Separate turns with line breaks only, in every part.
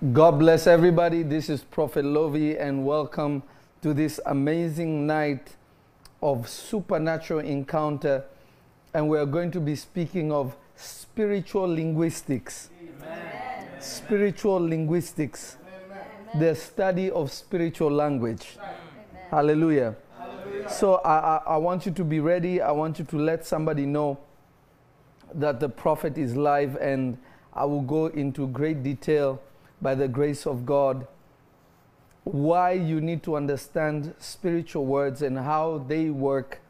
God bless everybody. This is Prophet Lovi, and welcome to this amazing night of supernatural encounter. And we are going to be speaking of spiritual linguistics. Amen. Spiritual linguistics, Amen. the study of spiritual language. Hallelujah. Hallelujah. So I, I, I want you to be ready. I want you to let somebody know that the prophet is live, and I will go into great detail by the grace of God why you need to understand spiritual words and how they work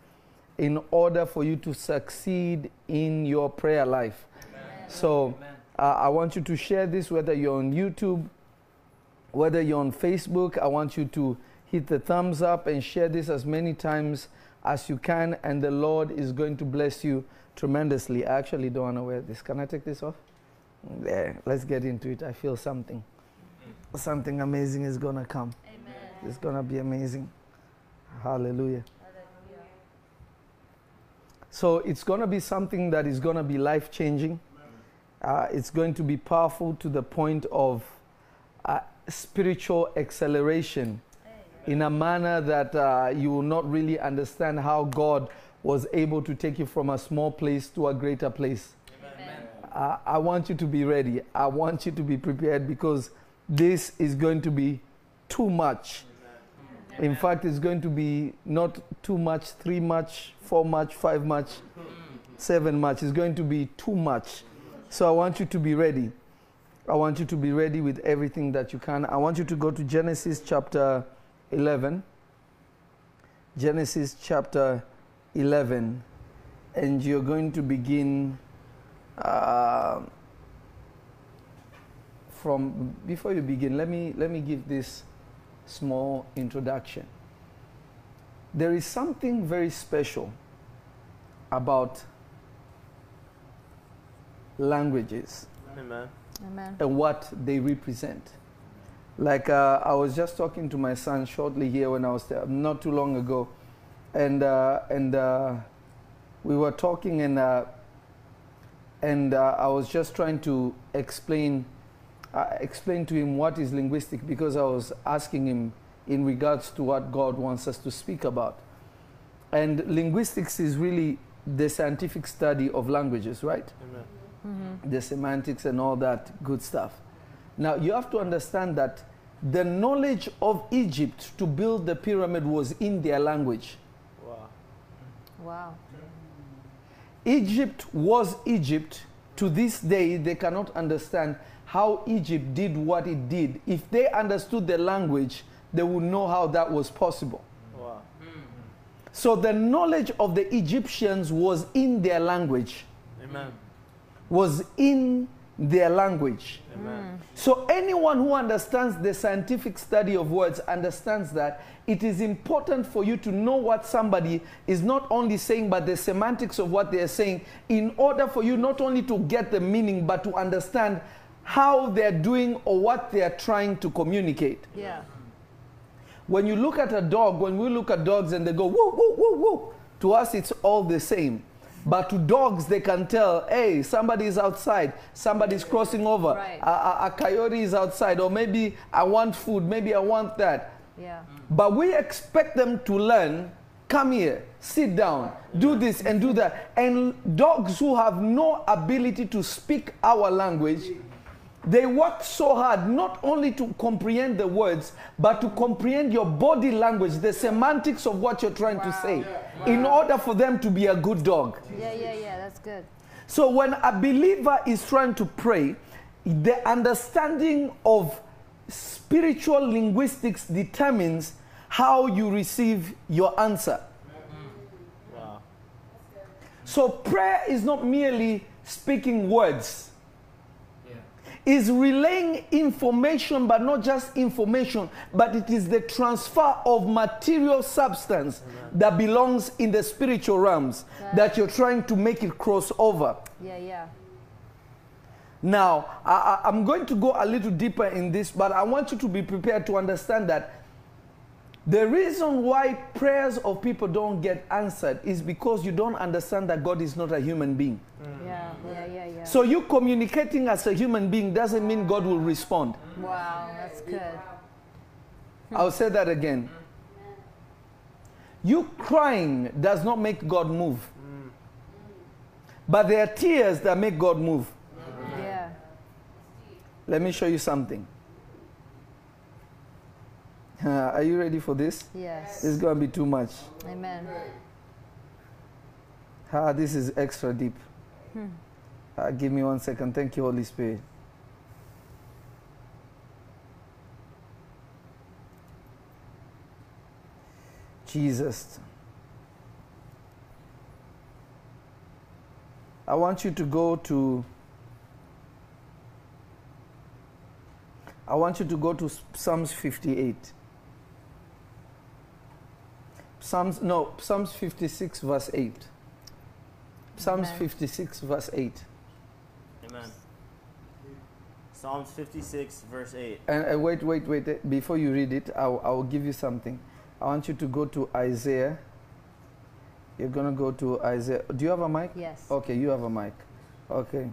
in order for you to succeed in your prayer life. Amen. So uh, I want you to share this whether you're on YouTube, whether you're on Facebook. I want you to hit the thumbs up and share this as many times as you can, and the Lord is going to bless you tremendously. I actually don't want to wear this. Can I take this off? There, let's get into it. I feel something. Something amazing is going to come. Amen. It's going to be amazing. Hallelujah. So it's going to be something that is going to be life changing. Uh, it's going to be powerful to the point of uh, spiritual acceleration in a manner that uh, you will not really understand how God was able to take you from a small place to a greater place. Uh, I want you to be ready. I want you to be prepared because this is going to be too much. In fact, it's going to be not too much, three much, four much, five much, seven much. It's going to be too much. So I want you to be ready. I want you to be ready with everything that you can. I want you to go to Genesis chapter 11. Genesis chapter 11. And you're going to begin uh, from before you begin, let me let me give this small introduction. There is something very special about languages Amen. Amen. and what they represent. Like uh, I was just talking to my son shortly here when I was there, not too long ago, and uh, and uh, we were talking and uh, and uh, I was just trying to explain uh, explain to him what is linguistic because I was asking him in regards to what God wants us to speak about. And linguistics is really the scientific study of languages, right? Mm-hmm. The semantics and all that good stuff. Now, you have to understand that the knowledge of Egypt to build the pyramid was in their language.
Wow. Wow.
Egypt was Egypt. To this day, they cannot understand how Egypt did what it did. If they understood the language, they would know how that was possible. Wow. So the knowledge of the Egyptians was in their language. Amen. Was in their language. Amen. So anyone who understands the scientific study of words understands that it is important for you to know what somebody is not only saying but the semantics of what they are saying in order for you not only to get the meaning but to understand how they're doing or what they're trying to communicate.
Yeah.
When you look at a dog, when we look at dogs and they go woo woo woo woo, to us it's all the same. But to dogs, they can tell, hey, somebody is outside, somebody is crossing over, right. a, a, a, coyote is outside, or maybe I want food, maybe I want that.
Yeah.
But we expect them to learn come here, sit down, do this and do that. And dogs who have no ability to speak our language, they work so hard not only to comprehend the words, but to comprehend your body language, the semantics of what you're trying wow. to say, wow. in order for them to be a good dog.
Yeah, yeah, yeah, that's good.
So when a believer is trying to pray, the understanding of spiritual linguistics determines how you receive your answer. Mm-hmm. Wow. So prayer is not merely speaking words is relaying information, but not just information, but it is the transfer of material substance Amen. that belongs in the spiritual realms that you're trying to make it cross over.
Yeah, yeah.
Now, I, I'm going to go a little deeper in this, but I want you to be prepared to understand that the reason why prayers of people don't get answered is because you don't understand that God is not a human being.
Mm. Yeah, yeah, yeah, yeah.
So you communicating as a human being doesn't mean God will respond.
Wow, that's good.
I'll say that again. You crying does not make God move. But there are tears that make God move.
Yeah.
Let me show you something. Are you ready for this?
Yes.
It's going to be too much.
Amen.
Ah, this is extra deep. Ah, give me one second. Thank you, Holy Spirit. Jesus. I want you to go to. I want you to go to Psalms 58. Psalms, no, Psalms 56, verse 8. Psalms
Amen.
56, verse 8.
Amen. Psalms 56, verse 8.
And uh, wait, wait, wait. uh, Before you read it, I'll, I'll give you something. I want you to go to Isaiah. You're going to go to Isaiah. Do you have a mic?
Yes.
Okay, you have a mic. Okay.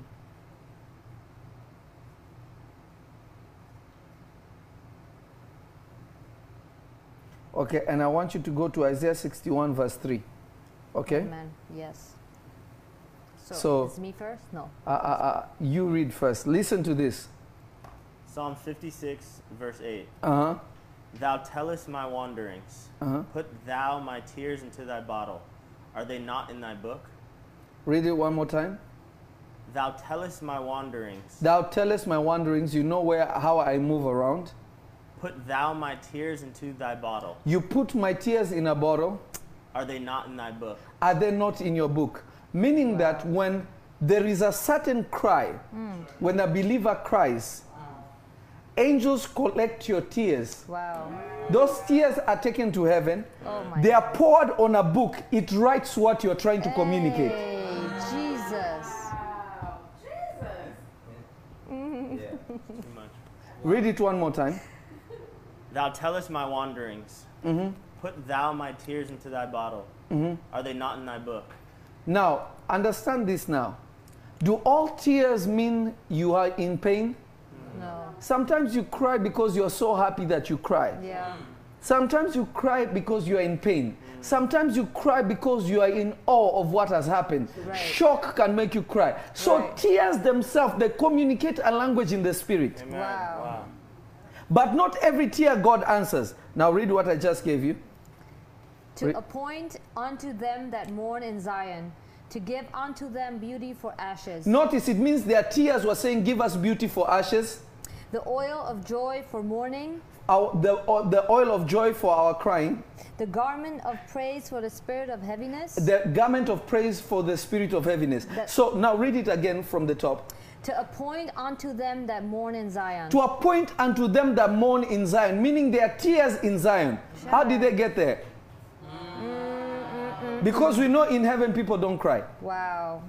Okay, and I want you to go to Isaiah 61, verse 3. Okay?
Amen. Yes. So,
So-
it's me first? No.
Uh, uh, uh, you read first. Listen to this.
Psalm 56, verse 8.
Uh huh.
Thou tellest my wanderings.
Uh huh.
Put thou my tears into thy bottle. Are they not in thy book?
Read it one more time.
Thou tellest my wanderings.
Thou tellest my wanderings. You know where how I move around.
Put thou my tears into thy bottle.
You put my tears in a bottle.
Are they not in thy book?
Are they not in your book? Meaning that when there is a certain cry, hmm. when a believer cries, angels collect your tears.
Wow.
Those tears are taken to heaven.
Oh my
They are poured on a book. It writes what you're trying to communicate.
Hey, Jesus.
Too much.
Read it one more time.
Thou tellest my wanderings.
Mm-hmm.
Put thou my tears into thy bottle. Mm-hmm. Are they not in thy book?
Now, understand this now. Do all tears mean you are in pain? Mm.
No.
Sometimes you cry because you're so happy that you cry.
Yeah. Mm.
Sometimes you cry because you are in pain. Sometimes you cry because you are in awe of what has happened.
Right.
Shock can make you cry. So
Right.
tears themselves they communicate a language in the spirit.
Amen.
Wow.
But not every tear God answers. Now read what I just gave you.
To
Re-
appoint unto them that mourn in Zion, to give unto them beauty for ashes,
Notice it means their tears were saying, Give us beauty for ashes,
the oil of joy for mourning,
our, the, o- the oil of joy for our crying,
the garment of praise for the spirit of heaviness,
the garment of praise for the spirit of heaviness.
That-
so now read it again from the top.
To appoint unto them that mourn in Zion.
To appoint unto them that mourn in Zion, meaning their tears in Zion. How did they get there? Mm, mm, mm, because we know in heaven people don't cry.
Wow.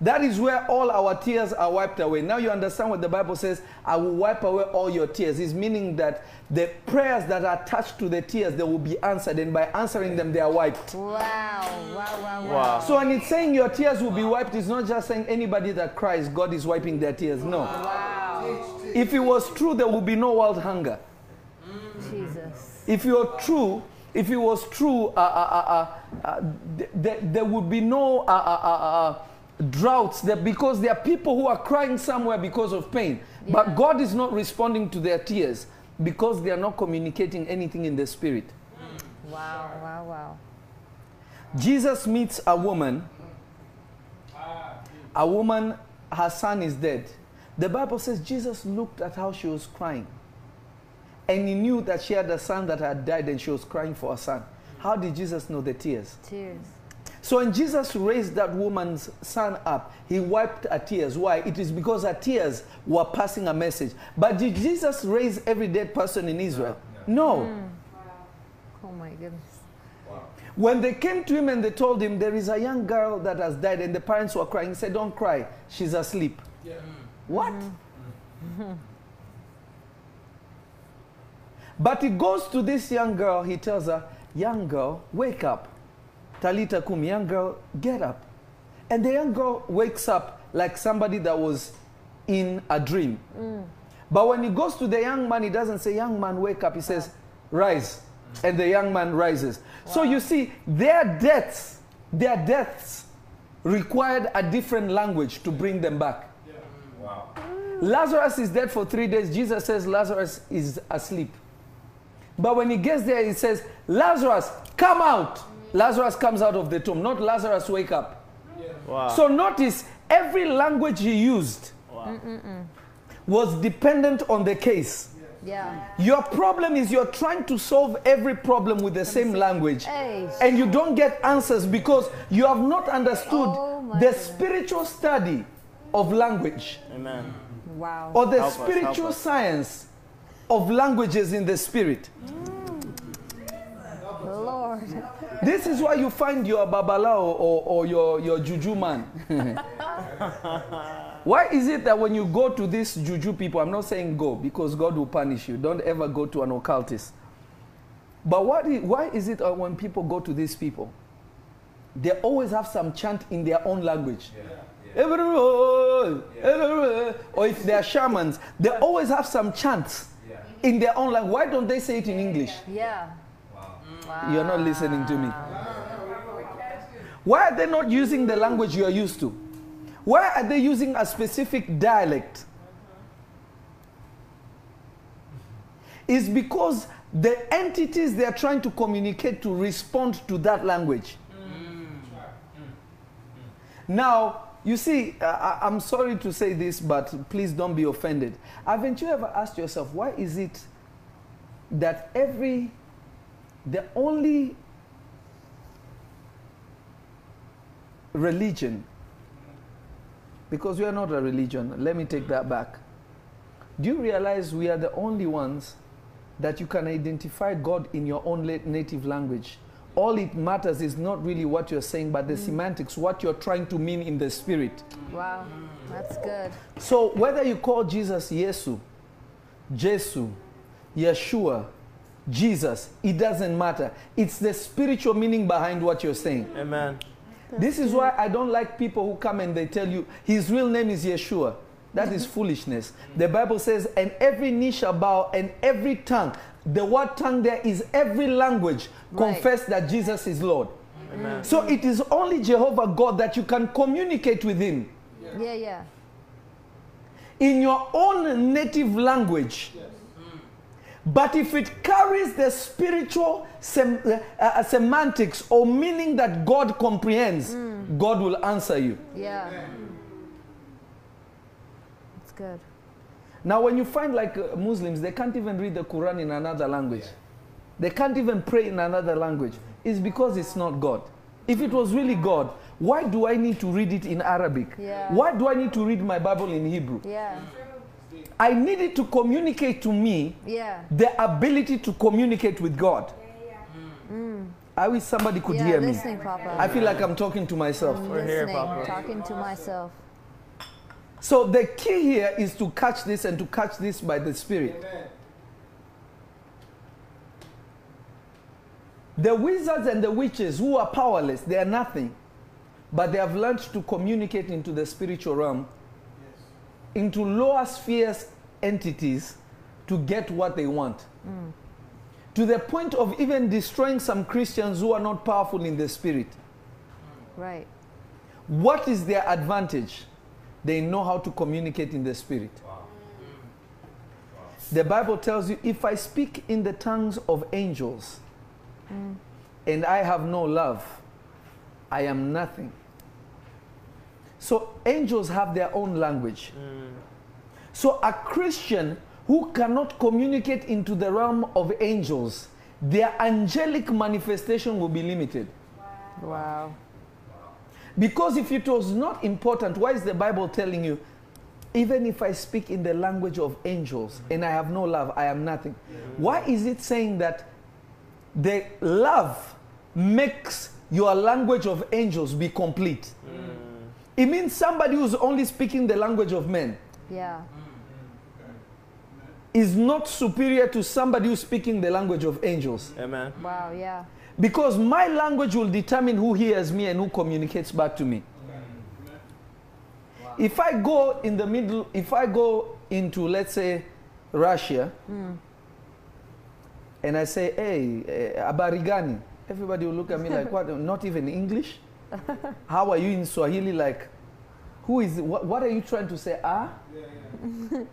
That is where all our tears are wiped away. Now you understand what the Bible says I will wipe away all your tears. It's meaning that the prayers that are attached to the tears, they will be answered, and by answering them, they are wiped.
Wow. Wow, wow, wow.
Wow.
So when it's saying your tears will be wiped, it's not just saying anybody that cries, God is wiping their tears. No.
Wow.
If it was true, there would be no world hunger.
Jesus.
If you're true, if it was true, uh, uh, uh, uh, uh, th- th- there would be no uh, uh, uh, uh, droughts there because there are people who are crying somewhere because of pain. But God is not responding to their tears because they are not communicating anything in the spirit. Mm.
Wow, wow, wow.
Jesus meets a woman. A woman, her son is dead. The Bible says Jesus looked at how she was crying. And he knew that she had a son that had died and she was crying for her son. How did Jesus know the tears?
Tears.
So when Jesus raised that woman's son up, he wiped her tears. Why? It is because her tears were passing a message. But did Jesus raise every dead person in Israel? No. Mm.
Oh my goodness.
When they came to him and they told him there is a young girl that has died and the parents were crying, he said, Don't cry, she's asleep. Yeah. What? Mm. but he goes to this young girl, he tells her, Young girl, wake up. Talita kum, young girl, get up. And the young girl wakes up like somebody that was in a dream. Mm. But when he goes to the young man, he doesn't say, Young man, wake up. He says, Rise. And the young man rises. So you see, their deaths, their deaths required a different language to bring them back.
Wow. Mm.
Lazarus is dead for three days. Jesus says Lazarus is asleep. But when he gets there, he says, Lazarus, come out. Lazarus comes out of the tomb, not Lazarus, wake up.
Wow.
So notice every language he used
wow.
was dependent on the case.
Yeah.
Your problem is you're trying to solve every problem with the same language.
Hey.
And you don't get answers because you have not understood
Oh
the
goodness.
spiritual study of language
Amen.
Wow.
or the
Help
spiritual
us.
science of languages in the spirit.
Lord.
This is why you find your babalawo or, or your, your juju man. why is it that when you go to these juju people, I'm not saying go because God will punish you. Don't ever go to an occultist. But what i- why is it that when people go to these people, they always have some chant in their own language? Oh, oh. Or if they are shamans, they always have some chants in their own language. Why don't they say it in English?
Yeah.
You're not listening to me. Why are they not using the language you are used to? Why are they using a specific dialect? It's because the entities they are trying to communicate to respond to that language. Now, you see, uh, I'm sorry to say this, but please don't be offended. Haven't you ever asked yourself, why is it that every the only religion, because we are not a religion, let me take that back. Do you realize we are the only ones that you can identify God in your own native language? All it matters is not really what you're saying, but the mm. semantics, what you're trying to mean in the spirit.
Wow. That's good.
So whether you call Jesus Yesu, Jesu, Yeshua, Jesus, it doesn't matter. It's the spiritual meaning behind what you're saying.
Amen.
This is why I don't like people who come and they tell you his real name is Yeshua. That is foolishness. The Bible says, and every knee shall bow and every tongue. The word tongue there is every language
Right.
confess that Jesus is Lord.
Amen.
So it is only Jehovah God that you can communicate with him
Yeah, yeah.
in your own native language. But if it carries the spiritual sem- uh, uh, semantics or meaning that God comprehends, God will answer you.
Yeah. That's good.
Now, when you find like uh, Muslims, they can't even read the Quran in another language, they can't even pray in another language. It's because it's not God. If it was really God, why do I need to read it in Arabic?
Yeah.
Why do I need to read my Bible in Hebrew?
Yeah.
I needed to communicate to me
Yeah.
the ability to communicate with God. Hmm. Mm. I wish somebody could
yeah,
hear me.
Papa.
I feel like I'm talking to myself.
Mm, We're here, Papa.
talking to myself.
So the key here is to catch this and to catch this by the Spirit. The wizards and the witches who are powerless, they are nothing. But they have learned to communicate into the spiritual realm, into lower spheres entities to get what they want. To the point of even destroying some Christians who are not powerful in the spirit.
Right.
What is their advantage? They know how to communicate in the spirit. The Bible tells you if I speak in the tongues of angels mm. and I have no love, I am nothing. So angels have their own language. Mm. So a Christian who cannot communicate into the realm of angels, their angelic manifestation will be limited.
Wow.
Because if it was not important, why is the Bible telling you, even if I speak in the language of angels mm-hmm. and I have no love, I am nothing? Mm-hmm. Why is it saying that the love makes your language of angels be complete? Mm. It means somebody who's only speaking the language of men
Yeah.
is not superior to somebody who's speaking the language of angels.
Amen.
Wow. Yeah.
Because my language will determine who hears me and who communicates back to me. If I go in the middle, if I go into, let's say, Russia and I say, hey, eh, abarigani, everybody will look at me like, what? Not even English? How are you in Swahili? Like, who is, what, what are you trying to say? Ah?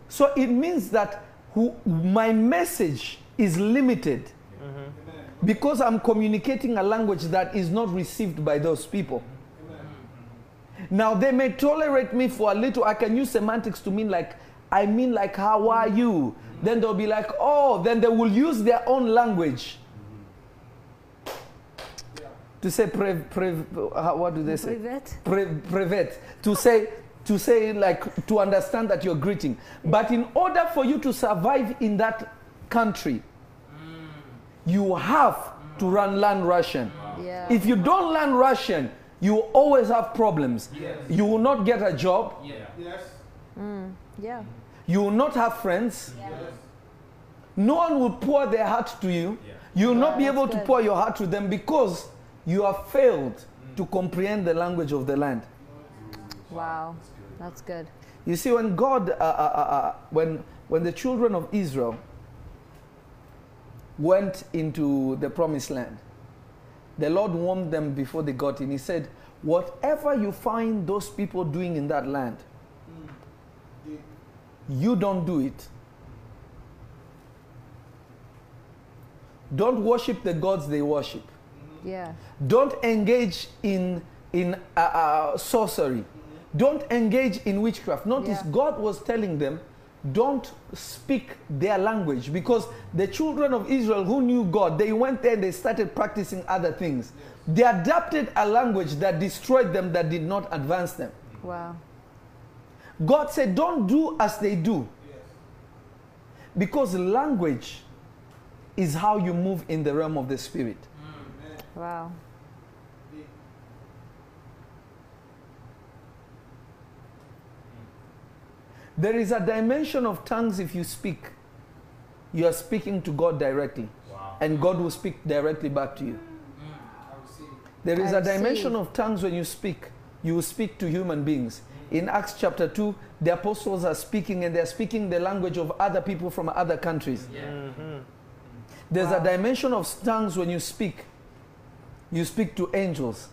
so it means that who, my message is limited mm-hmm. because I'm communicating a language that is not received by those people. Mm-hmm. Now they may tolerate me for a little. I can use semantics to mean like I mean like how are you? Mm-hmm. Then they'll be like, oh, then they will use their own language to say pre, pre, how- what do they say?
Privet.
Pre, privet to say to say like to understand that you're greeting. But in order for you to survive in that country, mm. you have to run learn Russian.
Yeah.
If you don't learn Russian, you will always have problems. You will not get a job.
yeah.
Mm, you will not have friends. Yes. No one will pour their heart to you. You will not be able
that's
to pour your heart to them because you have failed to comprehend the language of the land.
Wow. That's good.
You see, when God, uh, uh, uh, uh, when, when the children of Israel went into the promised land, the Lord warned them before they got in. He said, Whatever you find those people doing in that land, you don't do it. Don't worship the gods they worship.
Yeah.
Don't engage in, in uh, uh, sorcery. Don't engage in witchcraft. Notice
Yeah.
God was telling them, don't speak their language because the children of Israel who knew God, they went there and they started practicing other things. They adapted a language that destroyed them, that did not advance them.
Wow.
God said, don't do as they do. Because language is how you move in the realm of the spirit.
Wow.
There is a dimension of tongues if you speak. You are speaking to God directly. And God will speak directly back to you. Hmm. There is
I
a dimension
see.
of tongues when you speak. You will speak to human beings. In Acts chapter 2, the apostles are speaking and they're speaking the language of other people from other countries. Mm-hmm. There's a dimension of tongues when you speak. You speak to angels.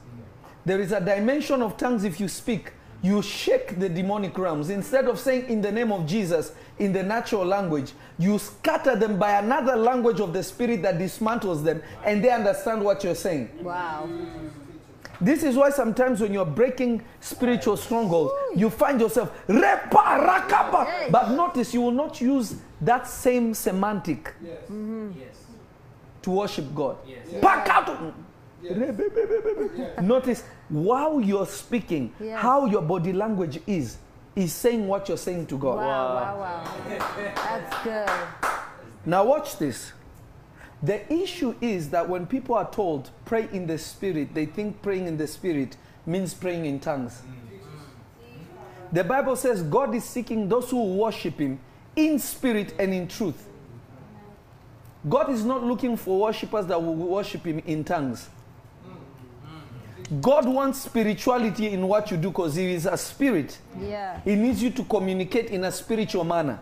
There is a dimension of tongues if you speak. You shake the demonic realms. Instead of saying in the name of Jesus in the natural language, you scatter them by another language of the spirit that dismantles them and they understand what you're saying.
Wow.
This is why sometimes when you're breaking spiritual strongholds, you find yourself repa rakapa. But notice you will not use that same semantic yes mm-hmm. to worship God. Pack out. Notice while you're speaking,
Yes.
how your body language is, is saying what you're saying to God.
Wow, wow, wow. That's good.
Now, watch this. The issue is that when people are told pray in the spirit, they think praying in the spirit means praying in tongues. Mm. The Bible says God is seeking those who worship Him in spirit and in truth. God is not looking for worshippers that will worship Him in tongues. God wants spirituality in what you do because He is a spirit.
Yeah.
He needs you to communicate in a spiritual manner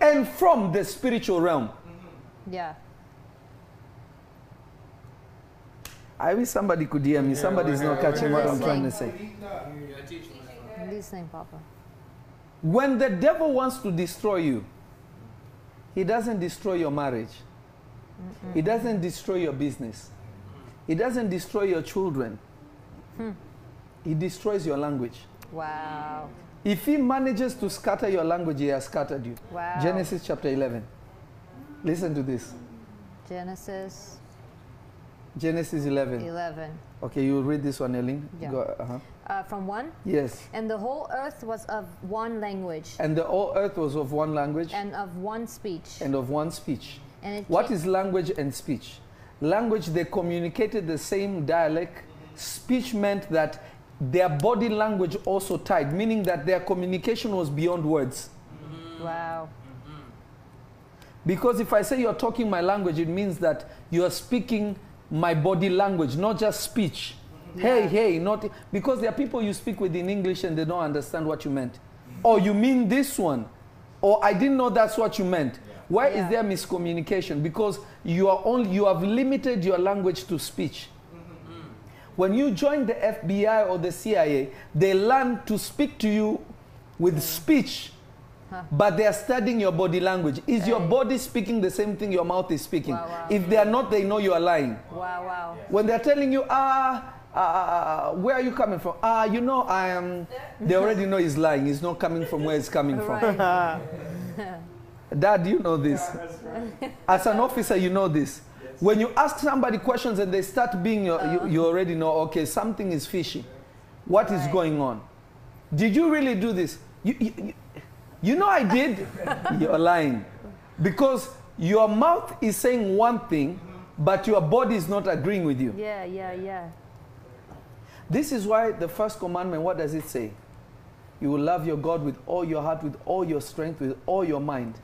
and from the spiritual realm.
Yeah.
I wish somebody could hear me. Somebody's not catching what I'm trying to say.
Listening, Papa.
When the devil wants to destroy you, he doesn't destroy your marriage. He doesn't destroy your business. He doesn't destroy your children. It destroys your language.
Wow.
If he manages to scatter your language, he has scattered you.
Wow.
Genesis chapter 11. Listen to this.
Genesis
Genesis 11.
11.
Okay, you read this one, Ellen.
Yeah.
Go, uh-huh.
Uh, from 1.
Yes.
And the whole earth was of one language
And the whole earth was of one language
and of one speech.
and of one speech.
And it
What is language and speech? Language, they communicated the same dialect. Speech meant that their body language also tied, meaning that their communication was beyond words. Mm-hmm.
Wow. Mm-hmm.
Because if I say you're talking my language, it means that you are speaking my body language, not just speech. Hey,
Yeah.
hey, not because there are people you speak with in English and they don't understand what you meant. Or you mean this one. or I didn't know that's what you meant. Why is there miscommunication? Because you are only you have limited your language to speech. When you join the FBI or the CIA, they learn to speak to you with speech, but they are studying your body language. Is your body speaking the same thing your mouth is speaking?
Wow, wow.
If they are not, they know you are lying.
Wow, wow.
When they're telling you, ah, uh, uh, where are you coming from? Ah, you know, I am. They already know he's lying. He's not coming from where he's coming from.
Right.
Dad, you know this. As an officer, you know this. When you ask somebody questions and they start being, your, you, uh-huh. you already know, okay, something is fishy. What is
Right.
going on? Did you really do this? You, you, you- you know I did. You're lying. Because your mouth is saying one thing, mm-hmm. but your body is not agreeing with you.
Yeah, yeah, yeah.
This is why the first commandment, what does it say? You will love your God with all your heart, with all your strength, with all your mind,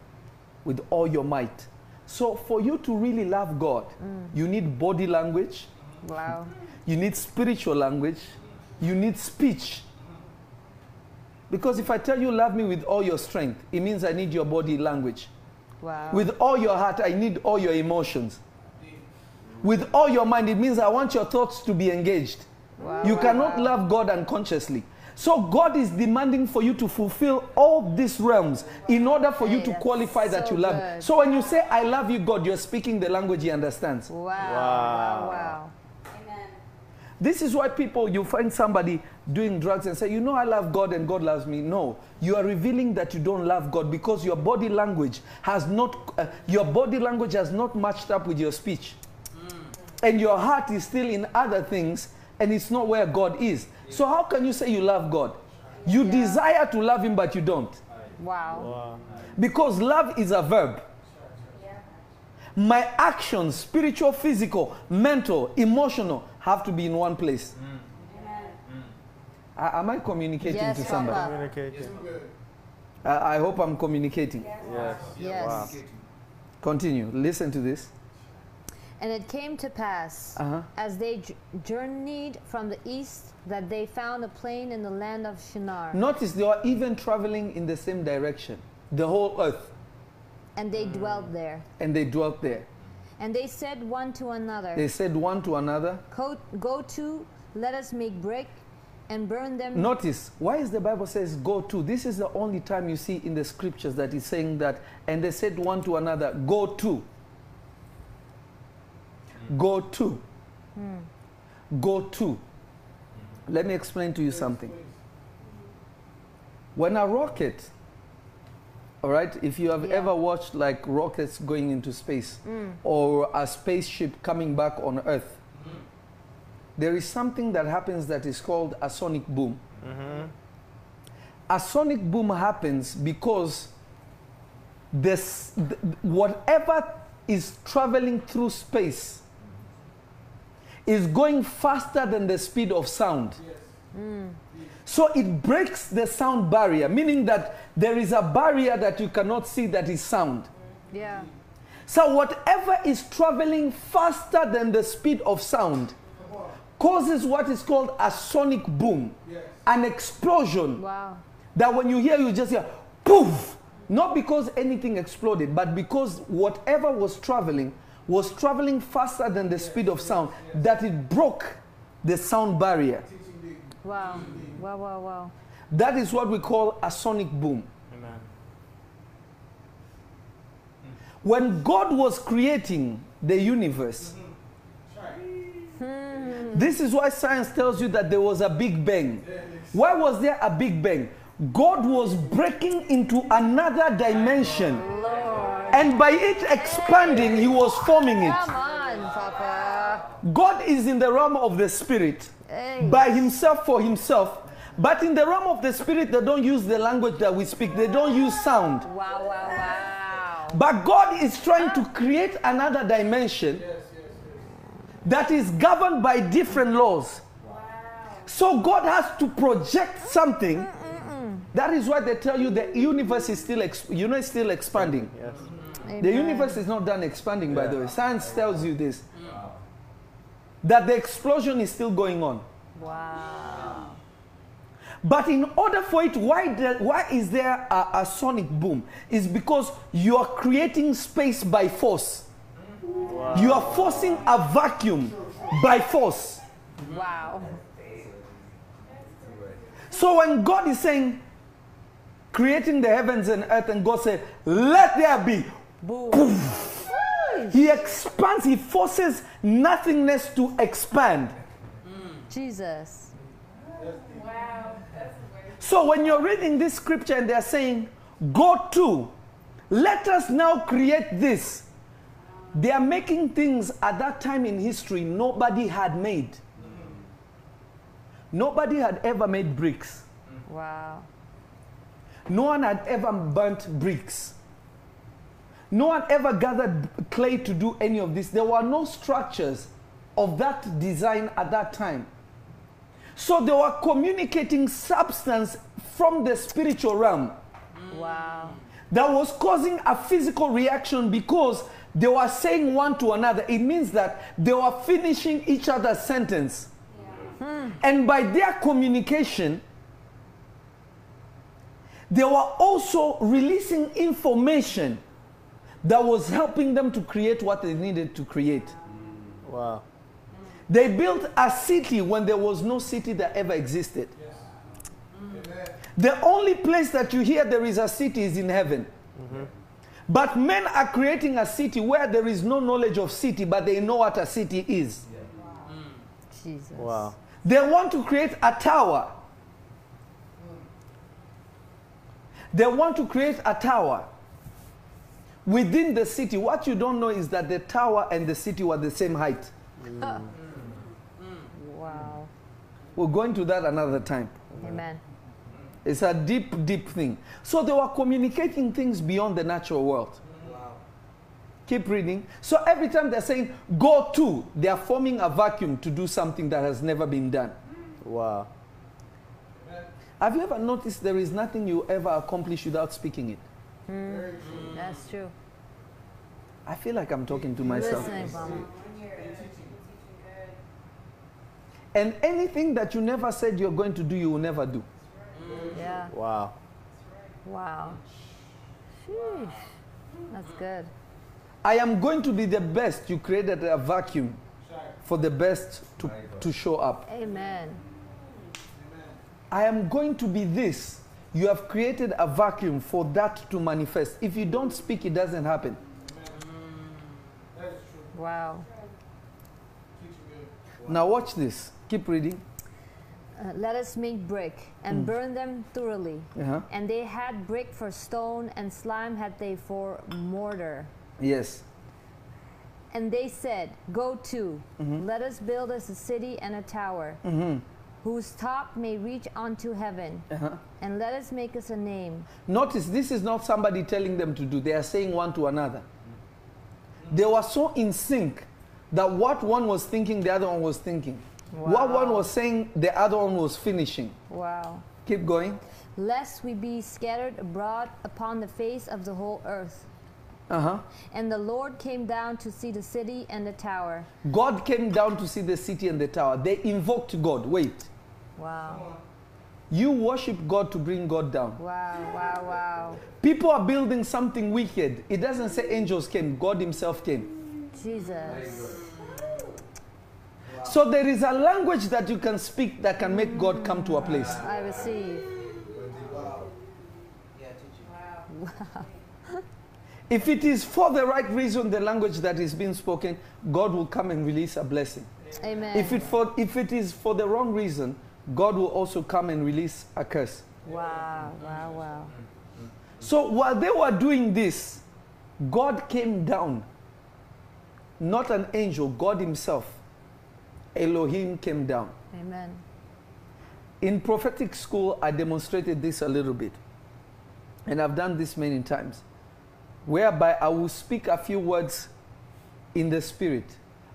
with all your might. So, for you to really love God, mm. you need body language,
Wow.
you need spiritual language, you need speech. Because if I tell you love me with all your strength, it means I need your body language.
Wow.
With all your heart, I need all your emotions. With all your mind, it means I want your thoughts to be engaged.
wow,
You
wow,
cannot love God unconsciously. So God is demanding for you to fulfill all these realms in order for you to
that's
qualify that you love.
good.
So when you say I love you God, you're speaking the language he understands.
Wow,
Wow.
wow, wow.
This is why people you find somebody doing drugs and say, "You know I love God and God loves me." No, you are revealing that you don't love God because your body language has not uh, your body language has not matched up with your speech. And your heart is still in other things and it's not where God is. So how can you say you love God? You desire to love him but you don't.
Wow.
Wow.
Because love is a verb. My actions, spiritual, physical, mental, emotional, have to be in one place. Mm. A- Am I communicating
Yes,
to somebody?
Papa.
Communicating.
I I hope I'm communicating.
Yes.
Yes.
Wow.
Continue. Listen to this.
And it came to pass,
Uh-huh.
as they journeyed from the east, that they found a plain in the land of Shinar.
Notice they are even traveling in the same direction, the whole earth,
And they dwelt there.
and they dwelt there.
And they said one to another,
They said one to another.
"Co- Go to, let us make brick and burn them.
Notice, why is the Bible says go to? This is the only time you see in the scriptures that is saying that, and they said one to another, go to. Go to. Hmm. Go to. Let me explain to you something. When a rocket, all right, if you have
Yeah.
ever watched like rockets going into space hmm. or a spaceship coming back on Earth, hmm. there is something that happens that is called a sonic boom. Mm-hmm. A sonic boom happens because this, th- whatever is traveling through space is going faster than the speed of sound. So it breaks the sound barrier, meaning that there is a barrier that you cannot see that is sound.
Yeah.
So whatever is traveling faster than the speed of sound causes what is called a sonic boom, an explosion
Wow.
that when you hear you just hear poof, not because anything exploded, but because whatever was traveling was traveling faster than the speed of sound that it broke the sound barrier.
Wow. Wow, wow, wow.
That is what we call a sonic boom.
Amen.
When God was creating the universe, hmm. this is why science tells you that there was a big bang. Why was there a big bang? God was breaking into another dimension. And by it expanding, He was forming it.
Come on, Papa.
God is in the realm of the Spirit by Himself for Himself. But in the realm of the Spirit, they don't use the language that we speak, they don't use sound.
Wow, wow, wow.
But God is trying to create another dimension that is governed by different laws. So God has to project something. Mm, mm, mm, that is why they tell you the universe is still, ex- you know, it's still expanding.
Yes.
The universe is not done expanding, by the way. Science tells you this. That the explosion is still going on.
Wow.
But in order for it, why, the, why is there a, a sonic boom? Is because you are creating space by force. You are forcing a vacuum by force.
Wow.
So when God is saying, creating the heavens and earth, and God said, let there be,
Boom.
He expands, he forces nothingness to expand.
Jesus. Wow.
So when you're reading this scripture and they're saying, go to, let us now create this. They are making things at that time in history nobody had made. Nobody had ever made bricks.
Wow.
No one had ever burnt bricks. No one ever gathered clay to do any of this. There were no structures of that design at that time. So they were communicating substance from the spiritual realm mm.
Wow.
that was causing a physical reaction because they were saying one to another. It means that they were finishing each other's sentence. Hmm. And by their communication, they were also releasing information that was helping them to create what they needed to create.
Wow.
They built a city when there was no city that ever existed. The only place that you hear there is a city is in heaven. Mm-hmm. But men are creating a city where there is no knowledge of city, but they know what a city is.
Jesus.
Wow.
They want to create a tower. Mm. They want to create a tower within the city. What you don't know is that the tower and the city were the same height.
Wow.
We're going to that another time.
Amen.
It's a deep, deep thing. So they were communicating things beyond the natural world. Wow. Keep reading. So every time they're saying go to, they are forming a vacuum to do something that has never been done.
Wow.
Have you ever noticed there is nothing you ever accomplish without speaking it?
Mm, that's true.
I feel like I'm talking to myself.
Listening,
And anything that you never said you're going to do, you will never do. Mm.
Yeah.
Wow.
Wow. Sheesh. That's good.
I am going to be the best. You created a vacuum for the best to, to show up.
Amen.
I am going to be this. You have created a vacuum for that to manifest. If you don't speak, it doesn't happen.
Wow.
Now, watch this. Keep reading.
Uh, let us make brick and burn them thoroughly.
Uh-huh.
And they had brick for stone, and slime had they for mortar.
Yes.
And they said, Go to, let us build us a city and a tower, whose top may reach unto heaven,
Uh-huh.
and let us make us a name.
Notice this is not somebody telling them to do, they are saying one to another. They were so in sync that what one was thinking, the other one was thinking. What one was saying, the other one was finishing.
Wow.
Keep going.
Lest we be scattered abroad upon the face of the whole earth.
Uh huh.
And the Lord came down to see the city and the tower.
God came down to see the city and the tower. They invoked God. Wait.
Wow.
You worship God to bring God down.
Wow, wow, wow.
People are building something wicked. It doesn't say angels came, God Himself came.
Jesus.
So there is a language that you can speak that can make God come to a place.
I receive. Wow. wow.
if it is for the right reason, the language that is being spoken, God will come and release a blessing.
Amen.
If it, for, if it is for the wrong reason, God will also come and release a curse.
Wow, wow, wow.
So while they were doing this, God came down. Not an angel, God Himself. Elohim came down.
Amen.
In prophetic school, I demonstrated this a little bit. And I've done this many times. Whereby I will speak a few words in the spirit.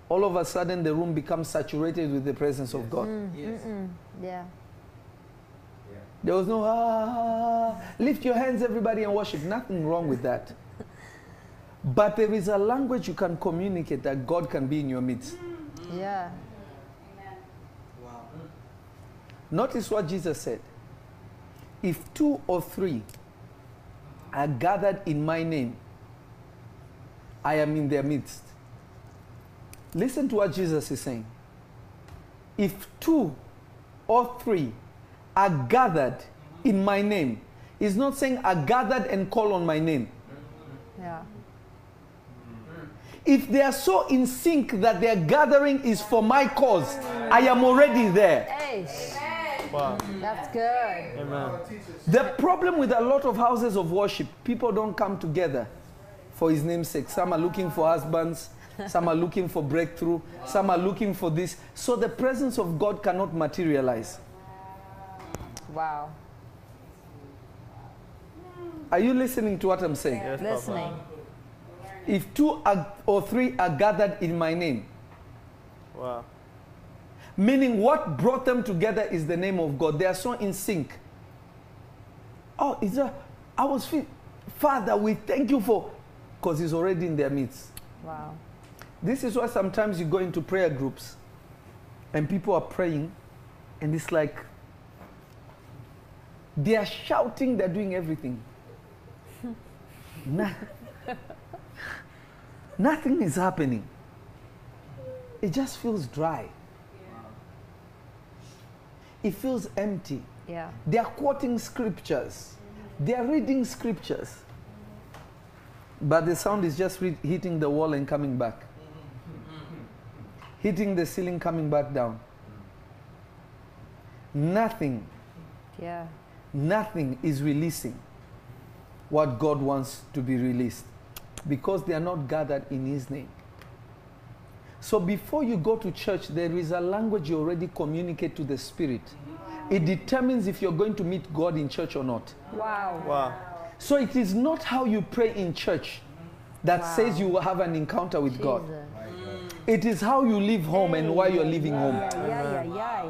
All of a sudden, the room becomes saturated with the presence of God.
Mm, yes.
Yeah.
There was no, ah, ah, ah, ah, lift your hands, everybody, and worship. Nothing wrong with that. But there is a language you can communicate that God can be in your midst.
Yeah.
Wow. Hmm.
Notice what Jesus said. if two or three are gathered in my name, I am in their midst. Listen to what Jesus is saying. If two or three are gathered in my name, he's not saying are gathered and call on my name.
Yeah.
If they are so in sync that their gathering is for my cause, I am already there.
Hey,
Wow.
that's good.
Amen.
The problem with a lot of houses of worship, people don't come together for his name's sake. Some are looking for husbands, some are looking for breakthrough, some are looking for this. So the presence of God cannot materialize.
Wow.
Are you listening to what I'm saying?
Yes, Papa.
Listening.
If two are, or three are gathered in my name,
Wow.
meaning what brought them together is the name of God. They are so in sync. Oh, is that? I was feel, Father, we thank you for, because He's already in their midst.
Wow.
This is why sometimes you go into prayer groups and people are praying, and it's like they are shouting, they're doing everything. Na- Nothing is happening. It just feels dry. It feels empty.
Yeah.
They are quoting scriptures, they are reading scriptures. But the sound is just hitting the wall and coming back, hitting the ceiling, coming back down. Nothing,
Yeah.
nothing is releasing what God wants to be released because they are not gathered in His name. So before you go to church, there is a language you already communicate to the Spirit. It determines if you're going to meet God in church or not.
Wow.
Wow.
So it is not how you pray in church that
Wow.
says you will have an encounter with God.
Jesus.
It is how you leave home and why you're leaving home.
Yeah, yeah, yeah,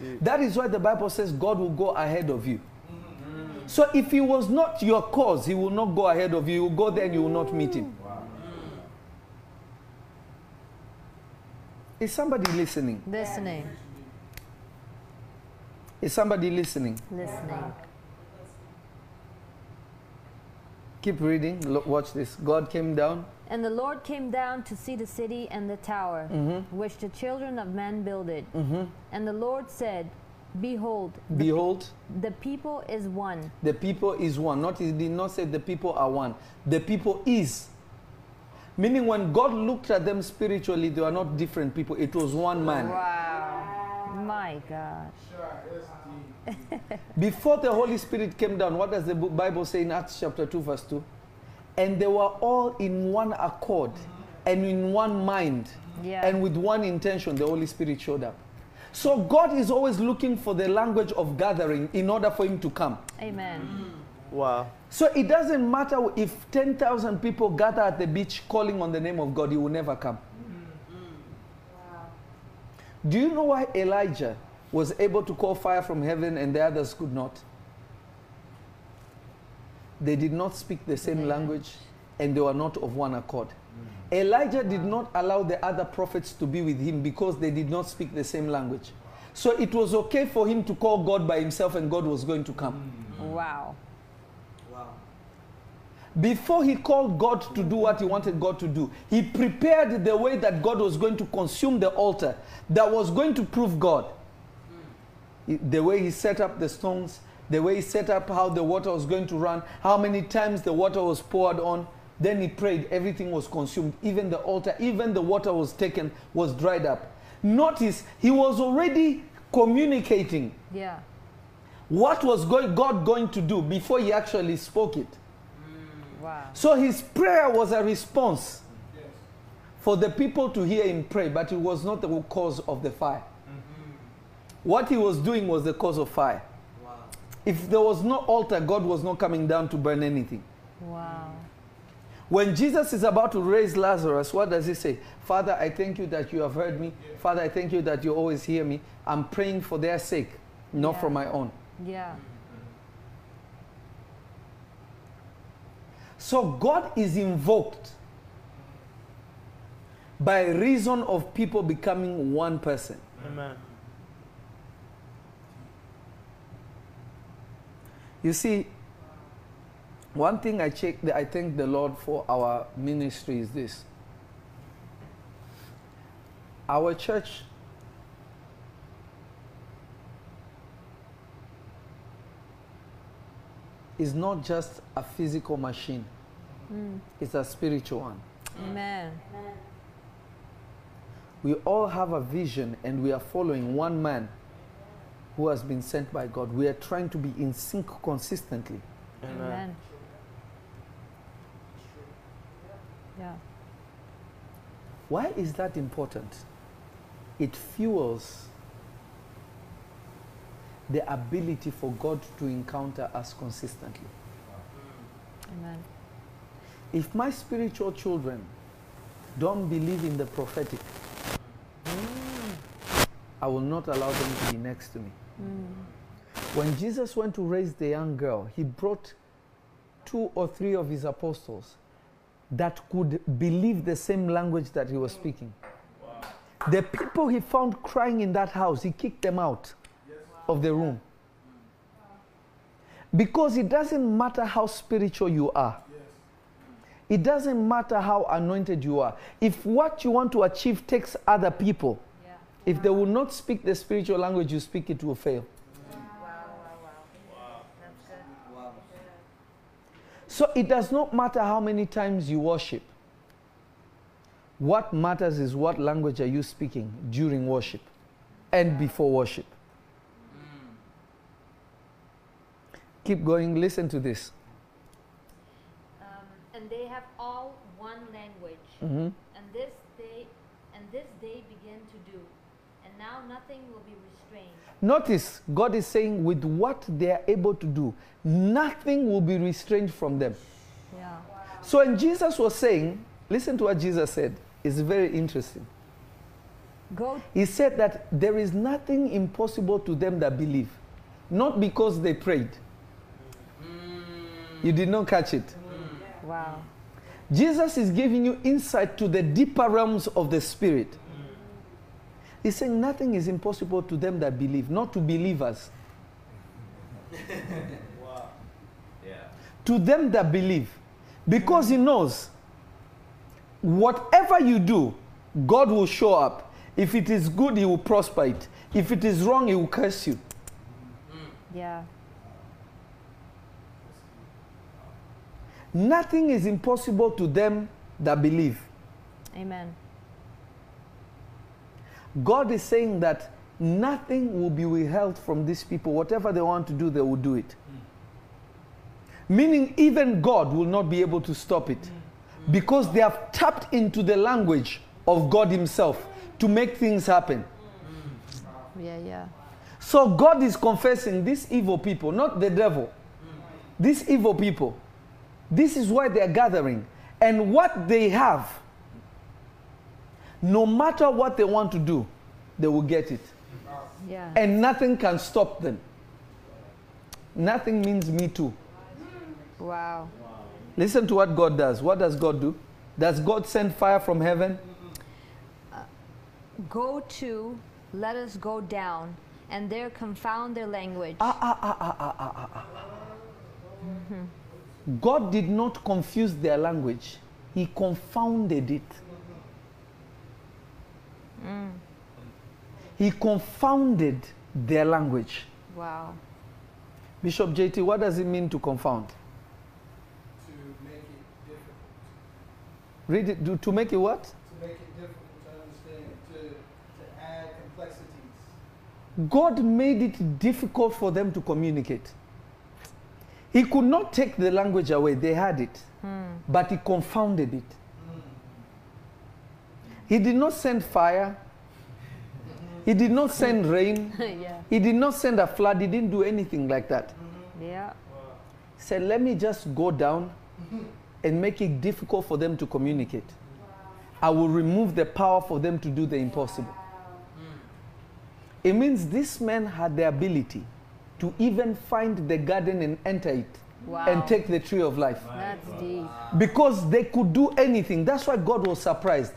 yeah.
That is why the Bible says God will go ahead of you. So if he was not your cause, he will not go ahead of you. You will go there and you will not meet him. Is somebody listening?
Listening.
Is somebody listening?
Listening.
Keep reading. Look, watch this. God came down.
And the Lord came down to see the city and the tower, mm-hmm. which the children of men builded. Mm-hmm. And the Lord said, Behold, the,
Behold,
the people is one.
the people is one. Not he did not say the people are one. The people is. Meaning when God looked at them spiritually, they were not different people. It was one man.
Wow. My gosh.
Before the Holy Spirit came down, what does the Bible say in Acts chapter 2, verse 2? And they were all in one accord and in one mind
Yeah.
and with one intention, the Holy Spirit showed up. So God is always looking for the language of gathering in order for Him to come.
Amen. Mm-hmm.
Wow.
So it doesn't matter if 10,000 people gather at the beach calling on the name of God, He will never come. Mm-hmm. Do you know why Elijah was able to call fire from heaven and the others could not? They did not speak the same language and they were not of one accord. Elijah did not allow the other prophets to be with him because they did not speak the same language. So it was okay for him to call God by himself and God was going to come. Mm.
Wow. Wow.
Before he called God to do what he wanted God to do, he prepared the way that God was going to consume the altar that was going to prove God. He- The way he set up the stones, the way he set up how the water was going to run, how many times the water was poured on. Then he prayed, everything was consumed. Even the altar, even the water was taken, was dried up. Notice he was already communicating
Yeah.
what was going, God going to do before he actually spoke it. Mm.
Wow.
So his prayer was a response for the people to hear him pray, but it was not the cause of the fire. What he was doing was the cause of fire. If there was no altar, God was not coming down to burn anything.
Wow.
When Jesus is about to raise Lazarus, what does he say? Father, I thank you that you have heard me. Father, I thank you that you always hear me. I'm praying for their sake, not
Yeah.
for my own.
Yeah.
So God is invoked by reason of people becoming one person.
Amen.
You see, one thing I check, I thank the Lord for our ministry is this. Our church is not just a physical machine, mm. it's a spiritual one.
Amen.
We all have a vision and we are following one man who has been sent by God. We are trying to be in sync consistently.
Amen. Yeah.
Why is that important? It fuels the ability for God to encounter us consistently.
Amen.
If my spiritual children don't believe in the prophetic, mm. I will not allow them to be next to me. Mm. When Jesus went to raise the young girl, he brought two or three of his apostles that could believe the same language that he was speaking. The people he found crying in that house, he kicked them out of the room. Because it doesn't matter how spiritual you are. It doesn't matter how anointed you are. If what you want to achieve takes other people. If they will not speak the spiritual language you speak, it will fail. Wow. So it does not matter how many times you worship. What matters is what language are you speaking during worship and before worship. Keep going, listen to this.
Um, and they have all one language.
Mhm.
And this they and this they begin to do. And now nothing will be restrained.
Notice God is saying, with what they are able to do, nothing will be restrained from them.
Yeah.
So, when Jesus was saying, listen to what Jesus said, it's very interesting.
Go
He said that there is nothing impossible to them that believe, not because they prayed. You did not catch it.
wow.
Jesus is giving you insight to the deeper realms of the Spirit. He's saying nothing is impossible to them that believe, not to believers. To them that believe. Because he knows whatever you do, God will show up. If it is good, he will prosper it. If it is wrong, he will curse you.
Yeah.
Nothing is impossible to them that believe.
Amen.
God is saying that nothing will be withheld from these people. Whatever they want to do, they will do it. Meaning, even God will not be able to stop it because they have tapped into the language of God Himself to make things happen.
Yeah, yeah.
So, God is confessing these evil people, not the devil, these evil people. This is why they are gathering. And what they have, no matter what they want to do, they will get it.
Yeah.
And nothing can stop them. Nothing means me too.
wow.
Listen to what God does. What does God do? Does God send fire from heaven?
Go to, let us go down, and there confound their language.
Ah, ah, ah, ah, ah, ah, ah, ah. God did not confuse their language, He confounded it. Mm. He confounded their language.
Wow.
Bishop JT, what does it mean to confound?
to make it difficult,
Read it. Do, to make it what?
to make it difficult to understand, to, to add complexities.
God made it difficult for them to communicate. He could not take the language away, they had it, hmm. but He confounded it. He did not send fire, He did not send rain,
yeah.
He did not send a flood, He didn't do anything like that.
Yeah.
He said, Let me just go down and make it difficult for them to communicate. I will remove the power for them to do the impossible. It means this man had the ability to even find the garden and enter it
Wow.
and take the tree of life.
That's deep.
Because they could do anything. That's why God was surprised.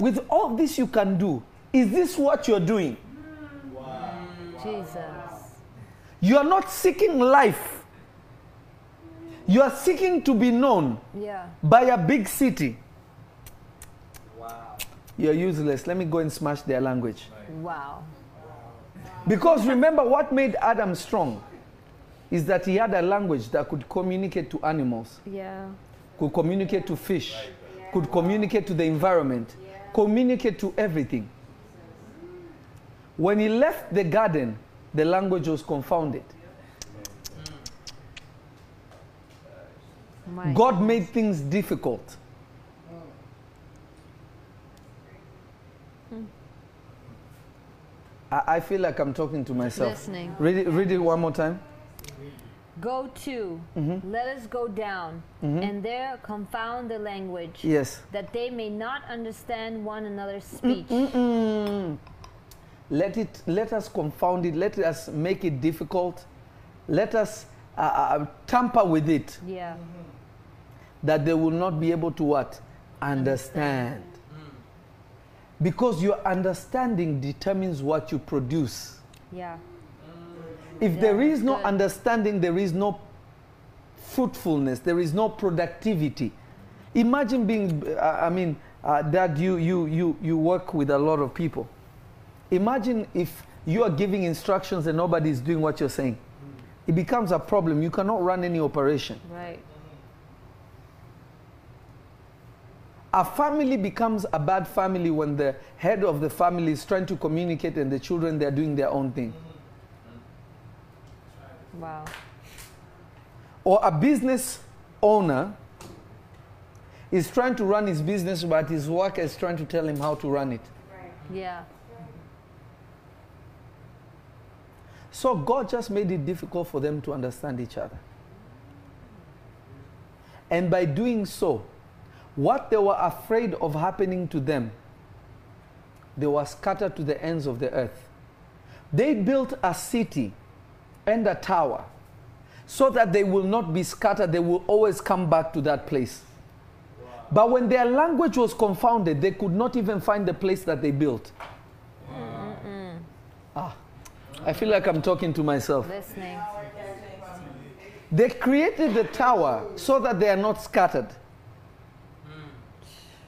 With all this you can do, is this what you're doing?
Jesus.
You are not seeking life You are seeking to be known
Yeah.
by a big city.
Wow.
You're useless. Let me go and smash their language.
Wow.
Because remember, what made Adam strong is that he had a language that could communicate to animals,
Yeah.
could communicate to fish, could communicate to the environment, communicate to everything. When he left the garden, the language was confounded.
My
God made things difficult. Hmm. I, I feel like I'm talking to myself.
Listening.
Read it, read it one more time.
Go to,
Mm-hmm.
let us go down, and there confound the language,
Yes.
that they may not understand one another's speech.
Mm. Let it. Let us confound it. Let us make it difficult. Let us uh, uh, tamper with it,
Yeah.
that they will not be able to what understand. Because your understanding determines what you produce.
Yeah.
If
Yeah,
there is no
good.
understanding, there is no fruitfulness, there is no productivity. Imagine being, uh, I mean, uh, that you, you, you, you work with a lot of people. Imagine if you are giving instructions and nobody is doing what you're saying. It becomes a problem. You cannot run any operation.
Right.
A family becomes a bad family when the head of the family is trying to communicate and the children they're doing their own thing.
Wow.
or a business owner is trying to run his business, but his worker is trying to tell him how to run it.
Yeah.
So God just made it difficult for them to understand each other. And by doing so, what they were afraid of happening to them, they were scattered to the ends of the earth. They built a city and a tower so that they will not be scattered, they will always come back to that place. But when their language was confounded, they could not even find the place that they built. Ah, I feel like I'm talking to myself.
Listening.
They created the tower so that they are not scattered.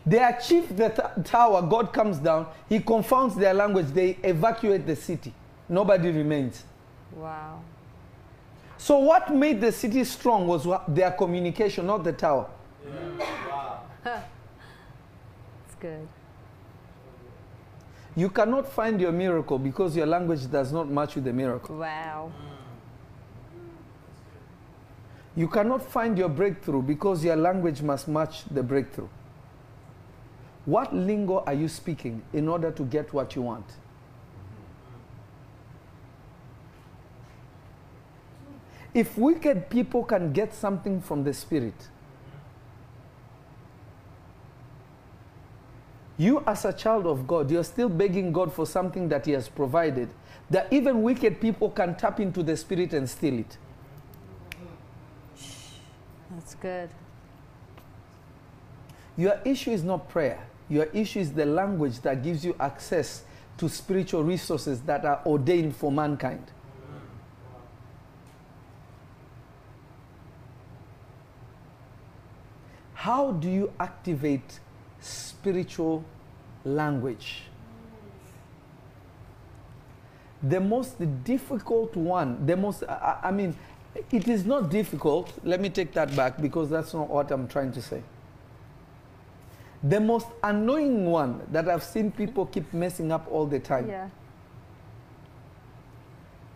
They achieve the t- tower, God comes down, He confounds their language, they evacuate the city. Nobody remains.
Wow.
So, what made the city strong was what, their communication, not the tower.
It's good.
You cannot find your miracle because your language does not match with the miracle.
Wow.
You cannot find your breakthrough because your language must match the breakthrough. What lingo are you speaking in order to get what you want? If wicked people can get something from the Spirit, you as a child of God, you're still begging God for something that He has provided, that even wicked people can tap into the Spirit and steal it.
That's good.
Your issue is not prayer. Your issue is the language that gives you access to spiritual resources that are ordained for mankind. How do you activate spiritual language? The most difficult one, the most, I, I mean, it is not difficult. Let me take that back because that's not what I'm trying to say. The most annoying one that I've seen people keep messing up all the time.
Yeah.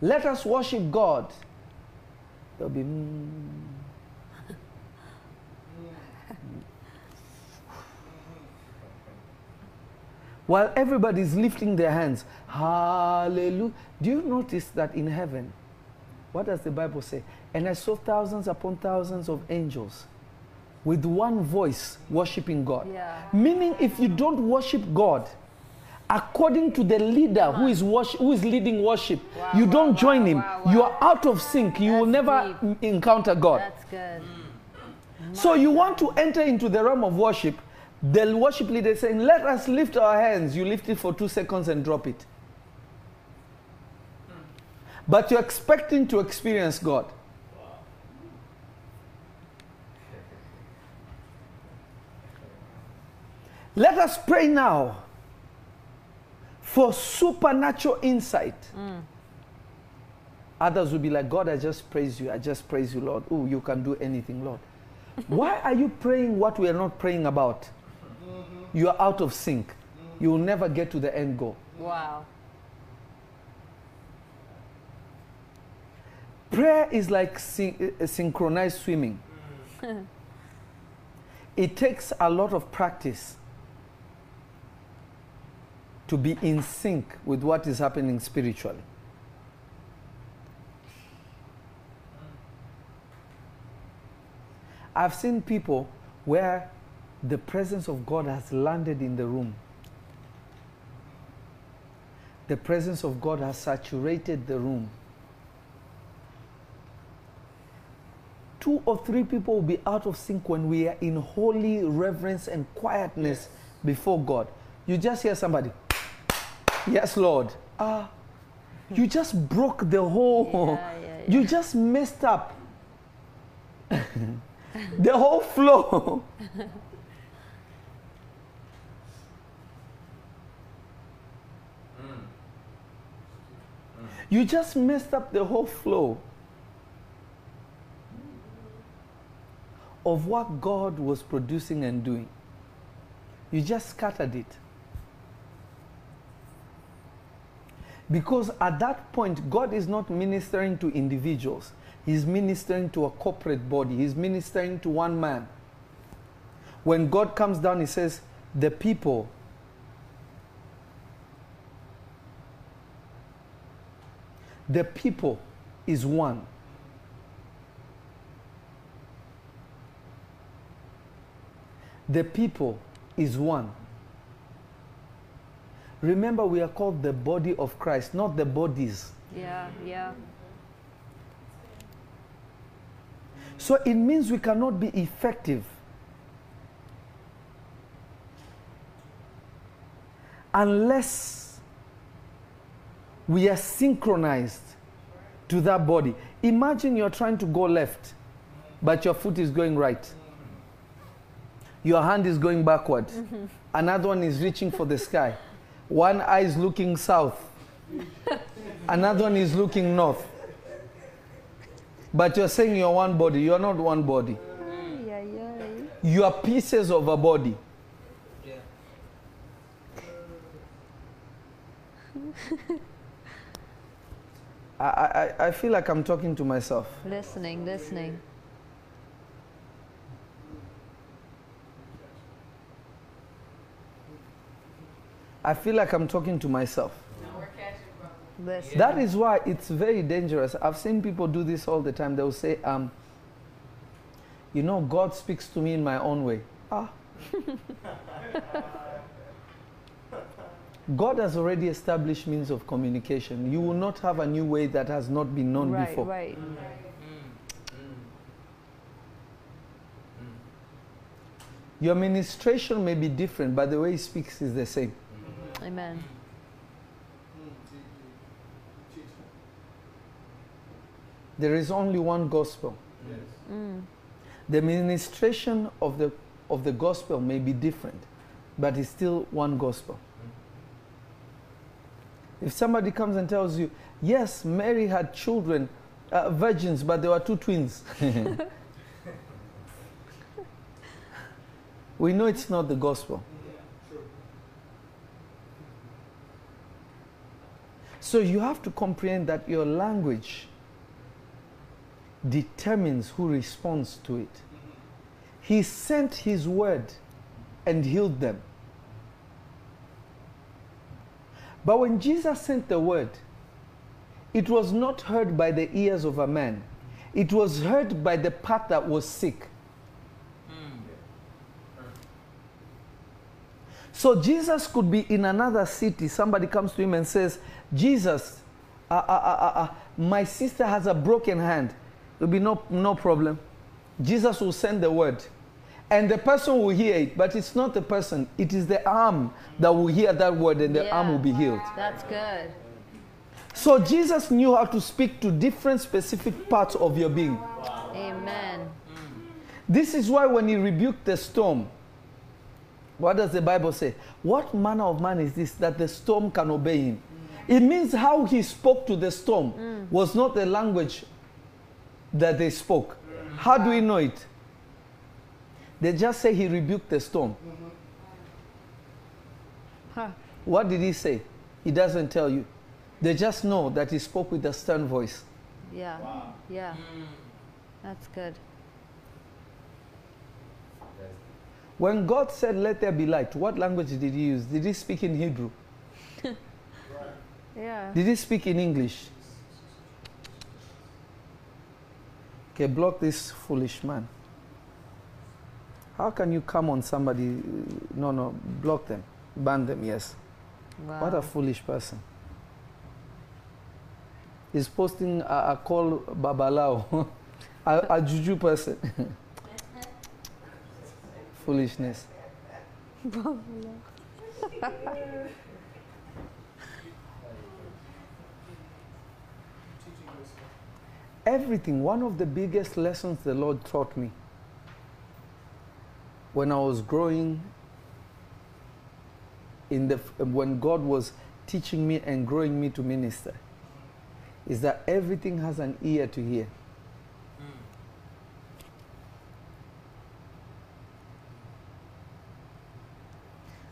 Let us worship God. They'll be. "Mm." While everybody's lifting their hands, hallelujah. Do you notice that in heaven, what does the Bible say? And I saw thousands upon thousands of angels with one voice worshiping God.
Yeah.
Meaning, if you don't worship God, according to the leader who is, worship, who is leading worship,
Wow,
you don't join
wow,
him.
wow,
You are out of sync. You will never
deep.
encounter God.
That's good.
So you want to enter into the realm of worship. They'll worship leader saying, Let us lift our hands. You lift it for two seconds and drop it. But you're expecting to experience God. Let us pray now for supernatural insight. Mm. Others will be like, God, I just praise you. I just praise you, Lord. Oh, you can do anything, Lord. Why are you praying what we are not praying about? You are out of sync. You will never get to the end goal.
Wow.
Prayer is like syn- uh, synchronized swimming. it takes a lot of practice to be in sync with what is happening spiritually. I've seen people where the presence of God has landed in the room. The presence of God has saturated the room. Two or three people will be out of sync when we are in holy reverence and quietness before God. You just hear somebody, Yes, Lord. Ah, you just broke the whole,
Yeah, yeah, yeah.
you just messed up the whole flow. You just messed up the whole flow of what God was producing and doing. You just scattered it. Because at that point, God is not ministering to individuals, He's ministering to a corporate body, He's ministering to one man. When God comes down, He says, The people the people is one. The people is one. Remember, we are called the body of Christ, not the bodies.
Yeah, yeah.
So it means we cannot be effective unless we are synchronized to that body. Imagine you're trying to go left, but your foot is going right. Your hand is going backward. Mm-hmm. Another one is reaching for the sky. One eye is looking south. Another one is looking north. But you're saying you're one body. You're not one body.
Ay, ay, ay.
You are pieces of a body.
Yeah.
I, I, I feel like I'm talking to myself.
Listening, listening.
I feel like I'm talking to myself. That is why it's very dangerous. I've seen people do this all the time. They'll say, um, you know, God speaks to me in my own way. Ah. God has already established means of communication. You will not have a new way that has not been known
right,
before.
right.
Your ministration may be different, but the way he speaks is the same.
Amen.
Mm, teach, teach.
There is only one gospel.
Yes.
Mm.
The ministration of the, of the gospel may be different, but it's still one gospel. If somebody comes and tells you, yes, Mary had children, uh, virgins, but there were two twins, we know it's not the gospel. So you have to comprehend that your language determines who responds to it. He sent his word and healed them. But when Jesus sent the word, it was not heard by the ears of a man. It was heard by the part that was sick. So Jesus could be in another city. Somebody comes to him and says, Jesus, uh, uh, uh, uh, uh, my sister has a broken hand. There'll be no, no problem. Jesus will send the word. And the person will hear it, but it's not the person, it is the arm that will hear that word and the arm will be healed.
That's good.
So Jesus knew how to speak to different specific parts of your being.
Amen.
This is why when he rebuked the storm, What does the Bible say? What manner of man is this that the storm can obey him? It means how he spoke to the storm mm. was not the language that they spoke. How do we know it? They just say he rebuked the storm.
Huh.
What did he say? He doesn't tell you. They just know that he spoke with a stern voice.
Yeah. Yeah. That's good.
When God said, Let there be light, what language did he use? Did he speak in Hebrew?
Yeah.
Did he speak in English? Okay, block this foolish man. How can you come on somebody? No, no, block them. Ban them, yes.
Wow.
What a foolish person. He's posting a, a call Babalawo, a, a juju person. Foolishness. Everything, one of the biggest lessons the Lord taught me when I was growing in the when God was teaching me and growing me to minister is that everything has an ear to hear.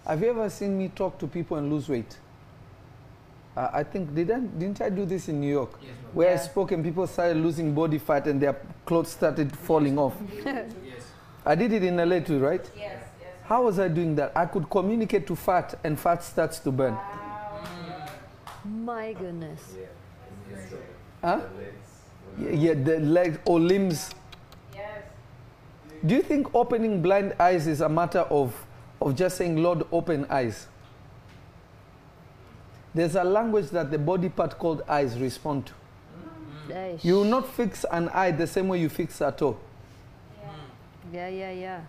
Have you ever seen me talk to people and lose weight? Uh, I think didn't didn't I do this in New York,
Yes, ma'am.
where I spoke and people started losing body fat and their clothes started falling off.
Yes.
I did it in LA too, right? Yes, yes. How was I doing that? I could communicate to fat and fat starts to burn.
My goodness.
Huh? Yeah, yeah, the legs or limbs. Yes. Do you think opening blind eyes is a matter of, of just saying, Lord, open eyes? There's a language that the body part called eyes respond to.
Eish.
You will not fix an eye the same way you fix a toe.
Yeah, yeah, yeah.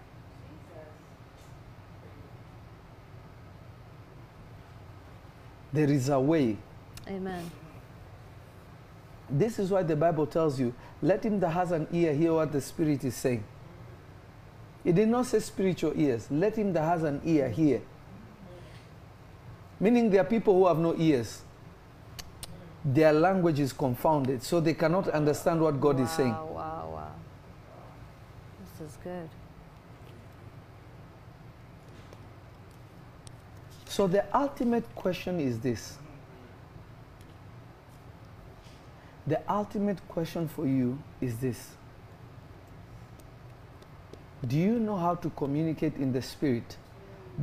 There is a way.
Amen.
This is why the Bible tells you, let him that has an ear hear what the Spirit is saying. It did not say spiritual ears. Let him that has an ear hear. Meaning there are people who have no ears. Their language is confounded, so they cannot understand what God
wow,
is saying.
Wow, wow. Is good.
So the ultimate question is this. The ultimate question for you is this. Do you know how to communicate in the spirit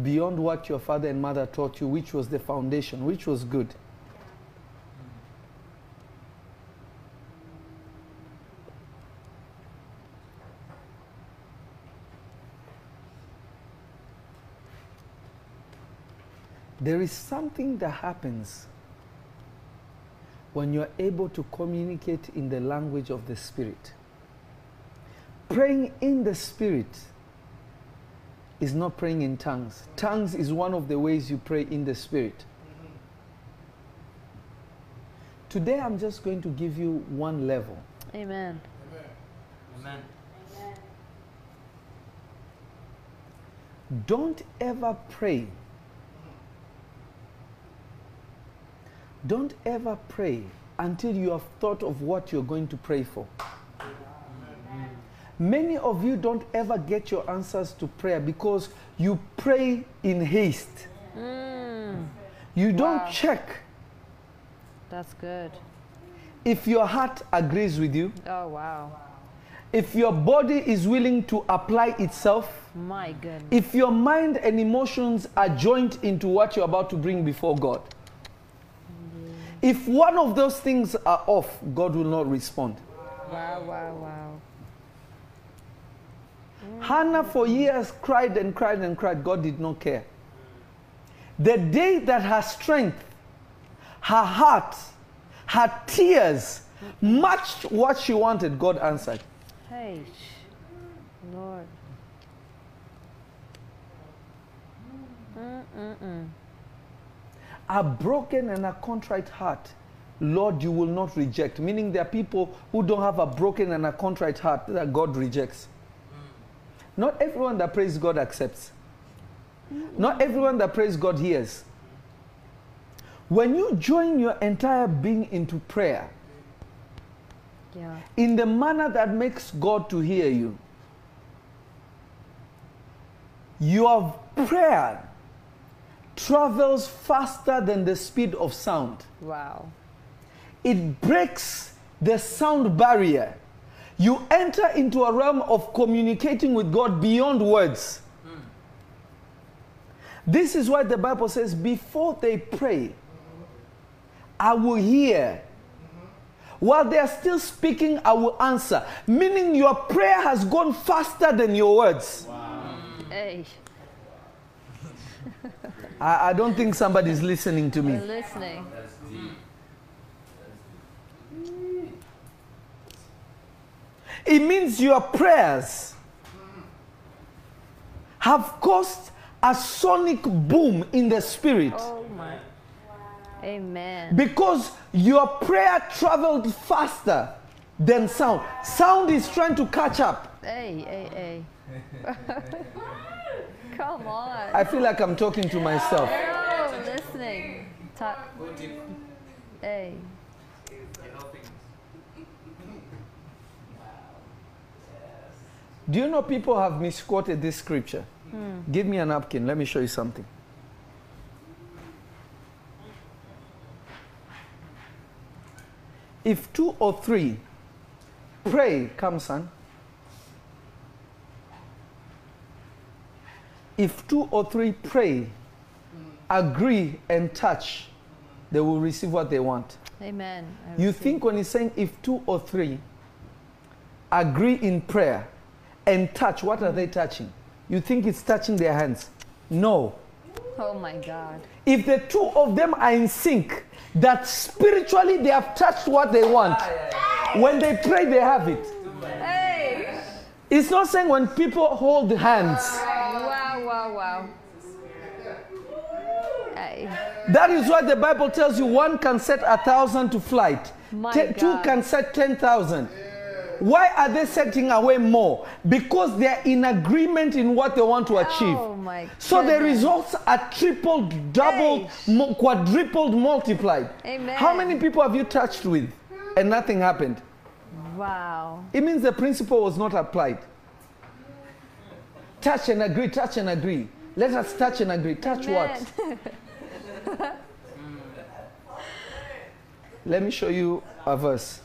beyond what your father and mother taught you, which was the foundation, which was good? There is something that happens when you're able to communicate in the language of the Spirit. Praying in the Spirit is not praying in tongues. Tongues is one of the ways you pray in the Spirit. Today, I'm just going to give you one level.
Amen.
Amen. Amen.
Don't ever pray. Don't ever pray until you have thought of what you're going to pray for. Many of you don't ever get your answers to prayer because you pray in haste.
Mm,
You don't
Wow.
check
that's good.
if your heart agrees with you,
Oh, wow.
if your body is willing to apply itself,
My goodness.
if your mind and emotions are joined into what you're about to bring before God. If one of those things are off, God will not respond.
Wow, wow, wow.
Hannah for years cried and cried and cried. God did not care. The day that her strength, her heart, her tears matched what she wanted, God answered.
Hey, Lord. Mm-mm-mm.
A broken and a contrite heart, Lord, you will not reject. Meaning there are people who don't have a broken and a contrite heart that God rejects. Hmm. Not everyone that prays God accepts. Hmm. Not everyone that prays God hears. When you join your entire being into prayer
Yeah.
in the manner that makes God to hear you, your prayer travels faster than the speed of sound.
Wow.
it breaks the sound barrier. You enter into a realm of communicating with God beyond words. Hmm. This is why the Bible says, before they pray, I will hear. Mm-hmm. While they are still speaking, I will answer. Meaning your prayer has gone faster than your words.
Hey,
I, I don't think somebody's listening to
we're
me.
listening.
It means your prayers have caused a sonic boom in the spirit
Oh my. Amen.
because your prayer traveled faster than sound. Sound is trying to catch up.
Hey, hey, hey. Come on.
I feel like I'm talking to myself.
Oh, listening. Ta- hey.
Do you know people have misquoted this scripture? Hmm. Give me a napkin. Let me show you something. If two or three pray, come, son. If two or three pray, agree, and touch, they will receive what they want.
Amen. I
You think when he's saying if two or three agree in prayer and touch, what are they touching? You think it's touching their hands? No.
Oh my God.
If the two of them are in sync, that spiritually they have touched what they want. When they pray, they have it.
Hey.
It's not saying when people hold hands.
Wow, wow. Hey.
That is why the Bible tells you one can set a thousand to flight, two can set ten thousand. Why are they setting away more? Because they are in agreement in what they want to oh achieve.
Oh my
So the results are tripled, doubled, mu- quadrupled, multiplied.
Amen.
How many people have you touched with and nothing happened?
Wow.
It means the principle was not applied. Touch and agree, touch and agree. Let us touch and agree. Touch what? Let me show you a verse.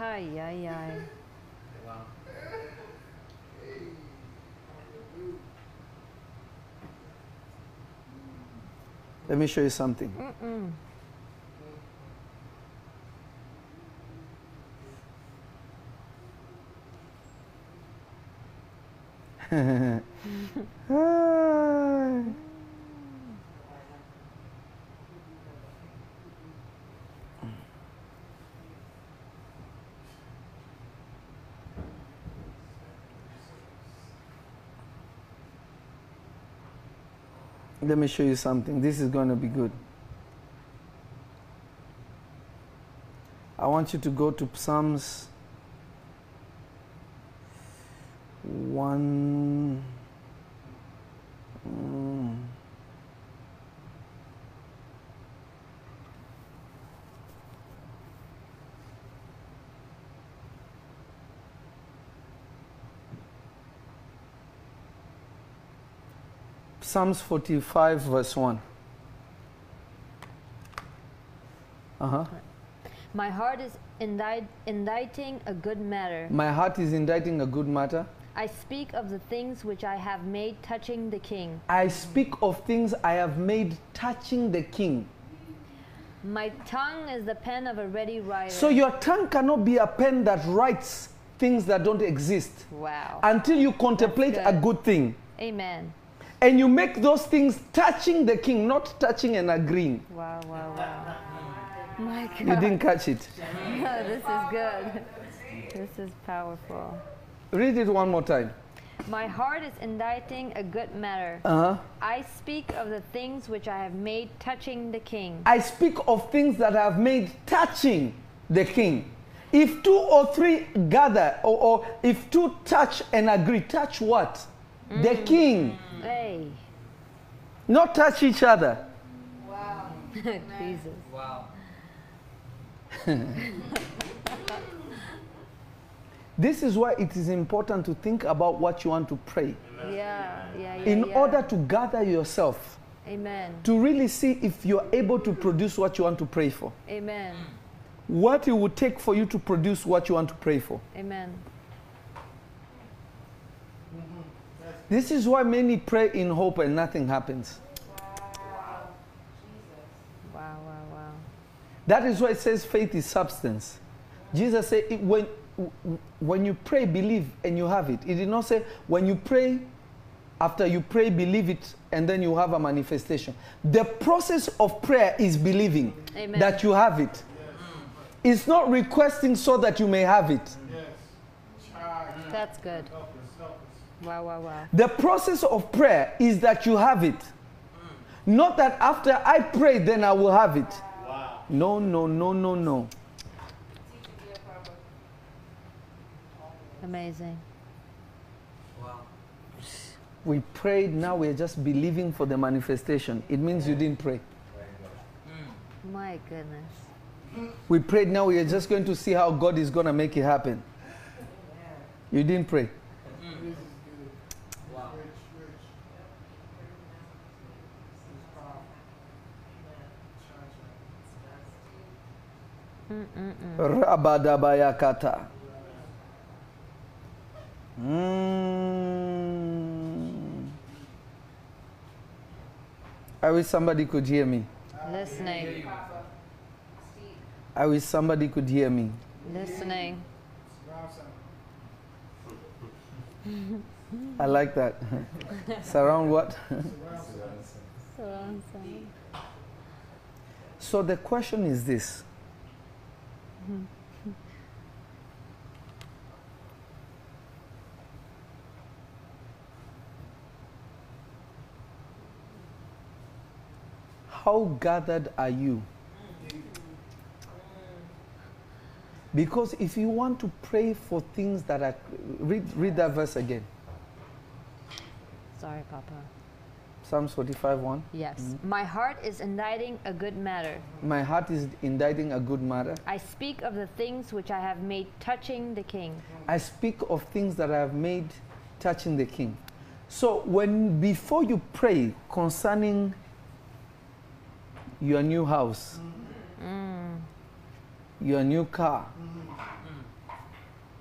Ay, ay, ay.
Let me show you something. Ah. Let me show you something. This is going to be good. I want you to go to Psalms 1. mm, Psalms 45, verse 1. Uh huh.
My heart is indite, inditing a good matter.
My heart is inditing a good matter.
I speak of the things which I have made touching the king.
I speak of things I have made touching the king.
My tongue is the pen of a ready writer.
So your tongue cannot be a pen that writes things that don't exist
wow.
until you contemplate
That's
a
good.
good thing.
Amen.
And you make those things touching the king, not touching and agreeing.
Wow, wow, wow. My God.
You didn't catch it.
no, this is good. This is powerful.
Read it one more time.
My heart is inditing a good matter.
Uh huh.
I speak of the things which I have made touching the king.
I speak of things that I have made touching the king. If two or three gather, or, or if two touch and agree, touch what? The king.
Hey.
not touch each other. Wow.
Jesus.
Wow.
This is why it is important to think about what you want to pray.
Yeah, yeah, yeah.
In
yeah.
order to gather yourself,
Amen.
to really see if you're able to produce what you want to pray for.
Amen.
What it would take for you to produce what you want to pray for.
Amen.
This is why many pray in hope and nothing happens.
Wow, wow, wow.
That is why it says faith is substance. Jesus said, when, when you pray, believe and you have it. It did not say, when you pray, after you pray, believe it, and then you have a manifestation. The process of prayer is believing
Amen.
that you have it. It's not requesting so that you may have it.
Yes.
That's good.
Help us, help us.
Wow, wow, wow.
The process of prayer is that you have it. Not that after I pray, then I will have it.
Wow.
No, no, no, no, no.
Amazing.
Wow.
We prayed, now we're just believing for the manifestation. It means you didn't pray. Hmm.
My goodness.
We prayed, now we are just going to see how God is going to make it happen. You didn't pray.
This is good.
Wow.
Rich, rich. This is powerful. Charge, charge.
Mm-mm-mm.
Rabadabayakata. Mm. I wish somebody could hear me.
Listening.
I wish somebody could hear me.
Listening.
I like that. Surround what?
Surround sound.
So the question is this How gathered are you? Because if you want to pray for things that are. Read, read that verse again.
Sorry, Papa.
Psalms 45 1.
Yes. Mm-hmm. My heart is inditing a good matter.
My heart is inditing a good matter.
I speak of the things which I have made touching the king.
I speak of things that I have made touching the king. So when before you pray concerning your new house,
Mm.
your new car,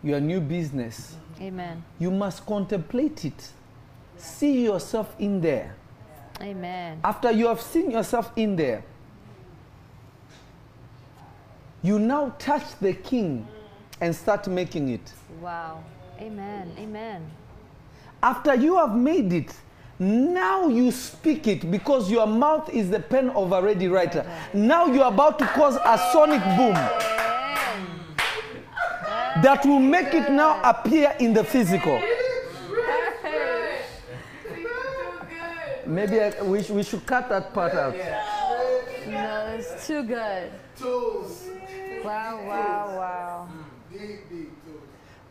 your new business,
Amen.
you must contemplate it. See yourself in there.
Amen.
After you have seen yourself in there, you now touch the king and start making it.
Wow. Amen. Amen.
After you have made it, now you speak it because your mouth is the pen of a ready writer. Now you're about to cause a sonic boom that will make it now appear in the physical. Maybe I, we, sh- we should cut that part out.
No, it's too good.
Tools.
Wow, wow, wow.
Deep, deep tools.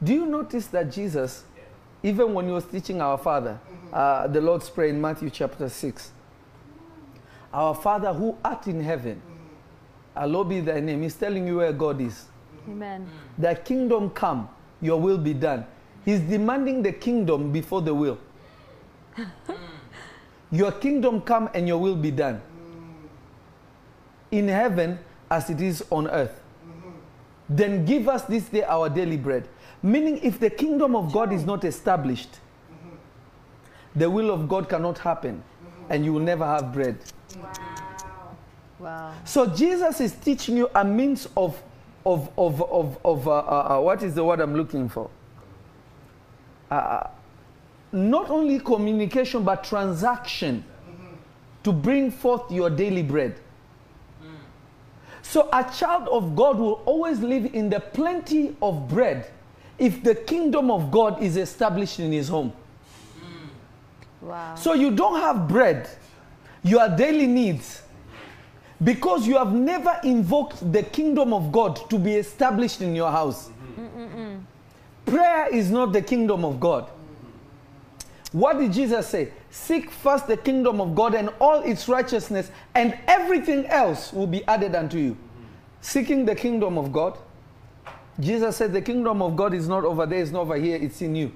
Do you notice that Jesus, even when he was teaching our Father, uh, the Lord's Prayer in Matthew chapter 6, our Father who art in heaven, hallowed be thy name, he's telling you where God is.
Amen.
Thy kingdom come, your will be done. He's demanding the kingdom before the will. your kingdom come and your will be done. In heaven as it is on earth. Then give us this day our daily bread. Meaning, if the kingdom of God is not established, the will of God cannot happen and you will never have bread. Wow.
Wow.
So Jesus is teaching you a means of, of, of, of, of uh, uh, uh, what is the word I'm looking for? Uh, not only communication, but transaction to bring forth your daily bread. So a child of God will always live in the plenty of bread if the kingdom of God is established in his home.
Wow.
So you don't have bread, your daily needs, because you have never invoked the kingdom of God to be established in your house. Prayer is not the kingdom of God. What did Jesus say? Seek first the kingdom of God and all its righteousness, and everything else will be added unto you. Seeking the kingdom of God. Jesus said, The kingdom of God is not over there, it's not over here, it's in you.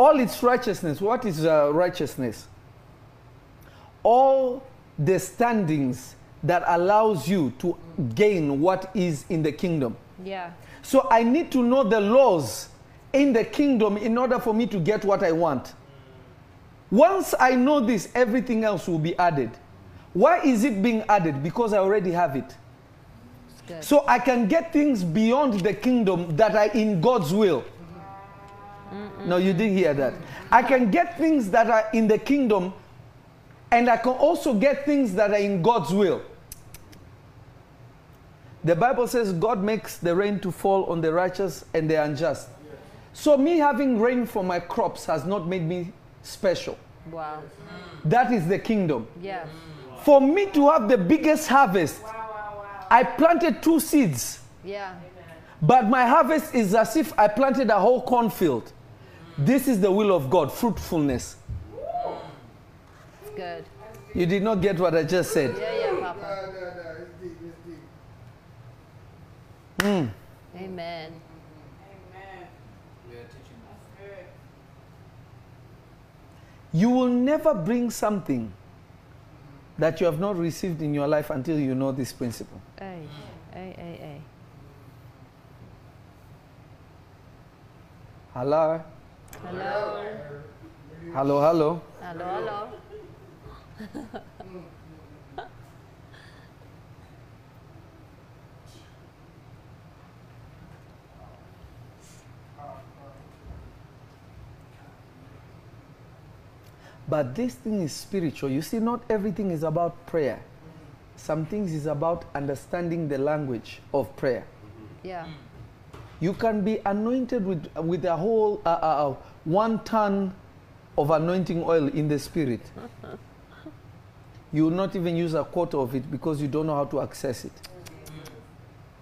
All its righteousness. What is uh, righteousness? All the standings that allows you to gain what is in the kingdom.
Yeah.
So I need to know the laws in the kingdom in order for me to get what I want. Once I know this, everything else will be added. Why is it being added? Because I already have it. So I can get things beyond the kingdom that are in God's will. No, you didn't hear that. I can get things that are in the kingdom, and I can also get things that are in God's will. The Bible says God makes the rain to fall on the righteous and the unjust. So, me having rain for my crops has not made me special.
wow.
That is the kingdom.
Yeah.
For me to have the biggest harvest, I planted two seeds.
Yeah.
But my harvest is as if I planted a whole cornfield. This is the will of God, fruitfulness.
It's good.
You did not get what I just said.
Yeah, yeah, Papa.
no, no. It's deep. It's deep.
Hmm.
Amen.
You will never bring something that you have not received in your life until you know this principle.
Hey, hey, hey.
Hello?
Hello.
Hello, hello.
Hello, hello.
But this thing is spiritual. You see, not everything is about prayer. Some things is about understanding the language of prayer.
Yeah.
You can be anointed with, with a whole uh, uh, uh, one ton of anointing oil in the spirit. You will not even use a quarter of it because you don't know how to access it.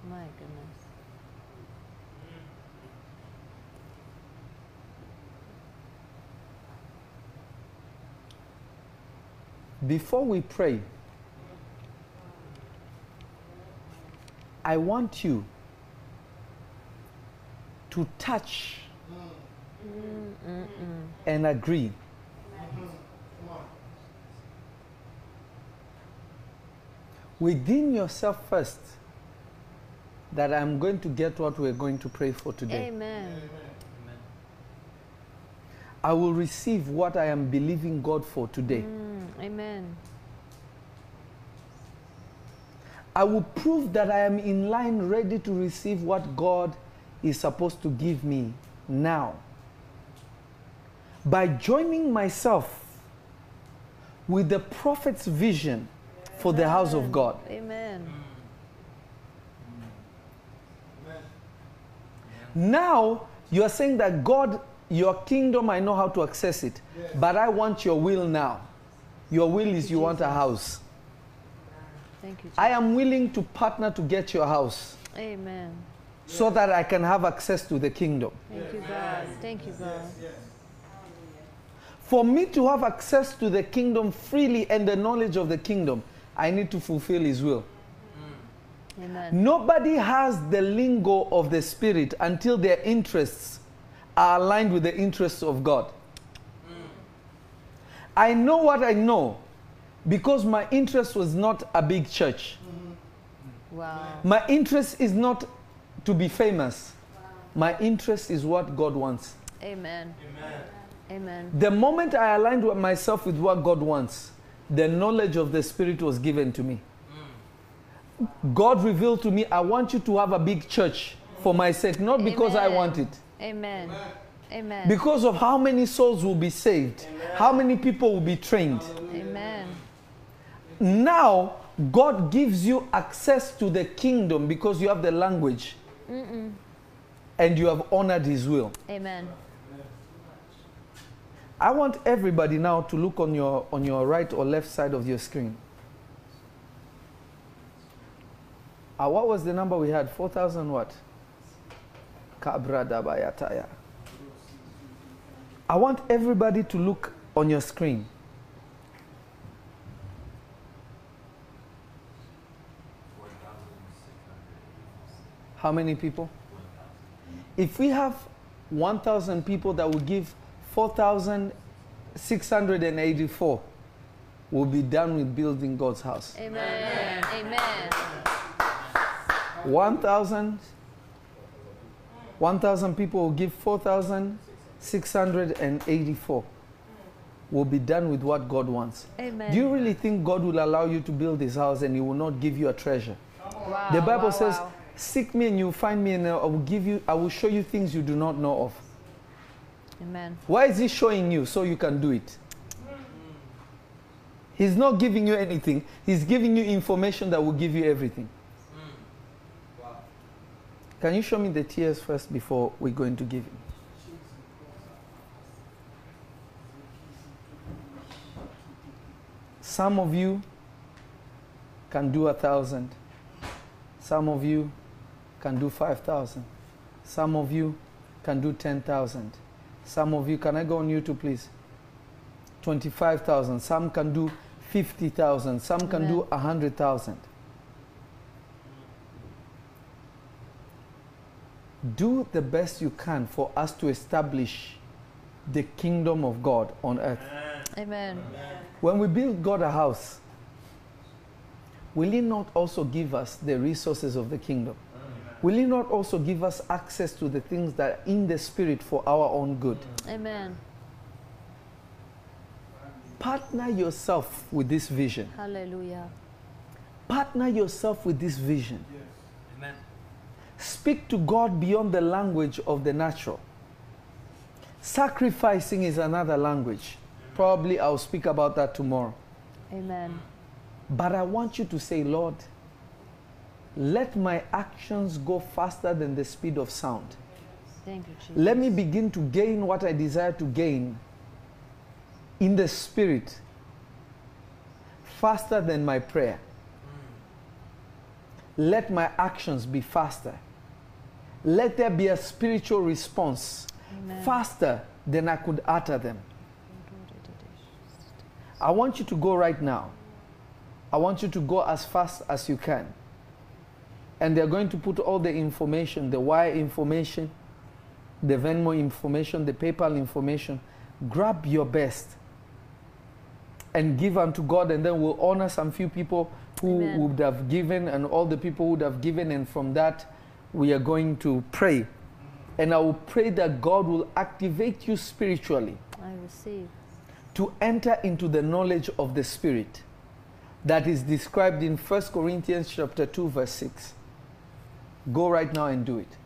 My goodness.
Before we pray, I want you to touch and agree. Within yourself first, that I'm going to get what we're going to pray for today.
Amen.
I will receive what I am believing God for today.
Mm, amen.
I will prove that I am in line ready to receive what God is supposed to give me now. By joining myself with the prophet's vision for the house of God.
Amen.
Now you are saying that God, your kingdom, I know how to access it, but I want your will now. Your will is you want a house.
Thank you.
I am willing to partner to get your house
Amen.
so that I can have access to the kingdom.
Thank you, God. Thank you, God.
For me to have access to the kingdom freely and the knowledge of the kingdom, I need to fulfill His will. Mm.
Amen.
Nobody has the lingo of the Spirit until their interests are aligned with the interests of God. Mm. I know what I know because my interest was not a big church.
Wow.
My interest is not to be famous. My interest is what God wants.
Amen. Amen.
The moment I aligned with myself with what God wants, the knowledge of the Spirit was given to me. God revealed to me, I want you to have a big church for my sake, not because I want it.
Amen. Amen.
Because of how many souls will be saved, how many people will be trained.
Amen.
Now, God gives you access to the kingdom because you have the language and you have honored His will.
Amen.
I want everybody now to look on your on your right or left side of your screen. Uh, what was the number we had? 4,000 what? Kabra dabayataya. I want everybody to look on your screen. How many people? If we have 1,000 people that will give 4,684, we'll be done with building God's house.
Amen. Amen.
1,000 1,000 people will give 4,684. We'll be done with what God wants.
Amen.
Do you really think God will allow you to build his house and he will not give you a treasure?
wow,
the Bible
wow,
says,
wow.
Seek me and you'll find me, and I will give you, I will show you things you do not know of.
Amen.
Why is he showing you? So you can do it. He's not giving you anything, he's giving you information that will give you everything. Can you show me the tiers first before we go into giving? Some of you can do a thousand. Some of you can do five thousand. Some of you can do ten thousand. Some of you, can I go on YouTube, please? 25,000. Some can do 50,000. Some can do 100,000. Do the best you can for us to establish the kingdom of God on earth.
Amen.
When we build God a house, will He not also give us the resources of the kingdom? Will He not also give us access to the things that are in the Spirit for our own good?
Amen.
Partner yourself with this vision.
Hallelujah.
Partner yourself with this vision. Yes.
Amen.
Speak to God beyond the language of the natural. Sacrificing is another language. Probably I'll speak about that tomorrow.
Amen.
But I want you to say, Lord, let my actions go faster than the speed of sound.
Thank you, Jesus.
Let me begin to gain what I desire to gain in the spirit faster than my prayer. Let my actions be faster. Let there be a spiritual response
Amen.
faster than I could utter them. I want you to go right now. I want you to go as fast as you can. And they're going to put all the information, the wire information, the Venmo information, the PayPal information. Grab your best and give unto God, and then we'll honor some few people who
Amen.
would have given, and all the people who would have given, and from that, we are going to pray. And I will pray that God will activate you spiritually
I receive.
to enter into the knowledge of the Spirit that is described in 1 Corinthians chapter 2 verse 6. Go right now and do it.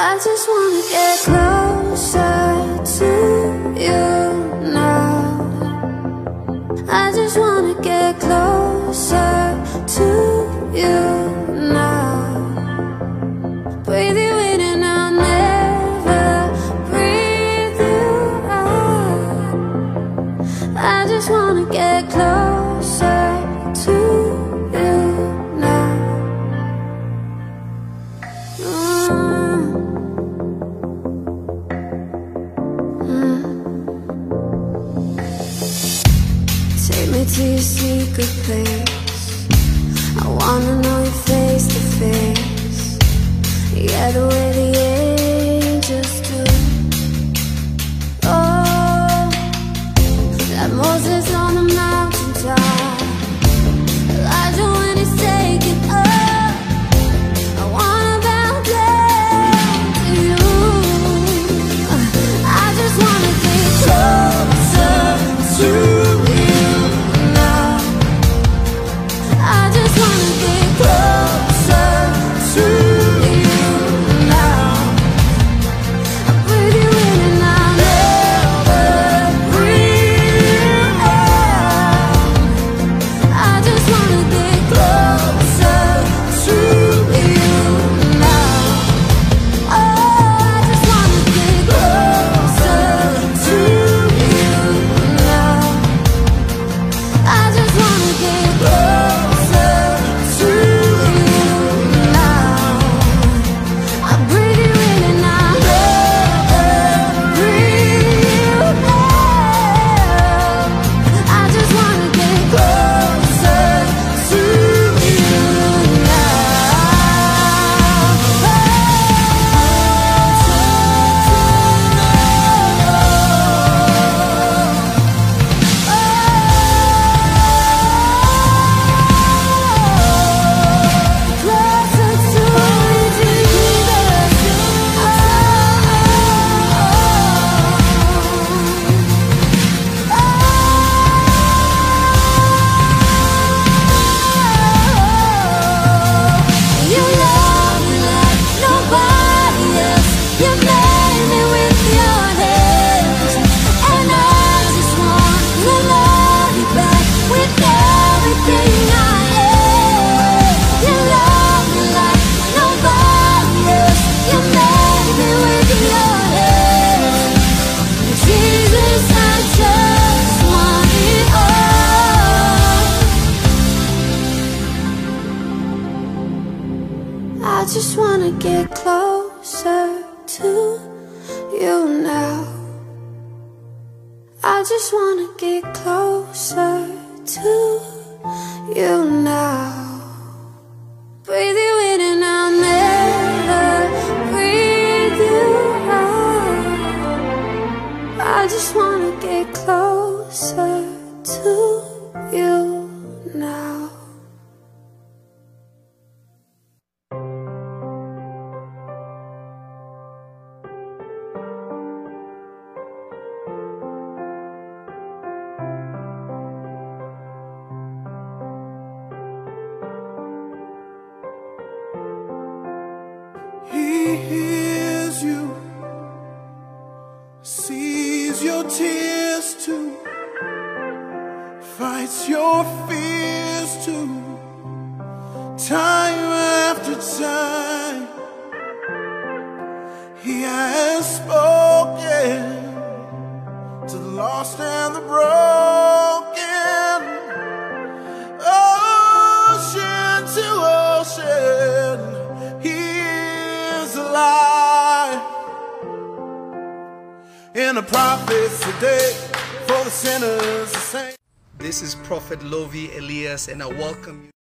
I just wanna get closer
Lovy Elias, and I welcome you.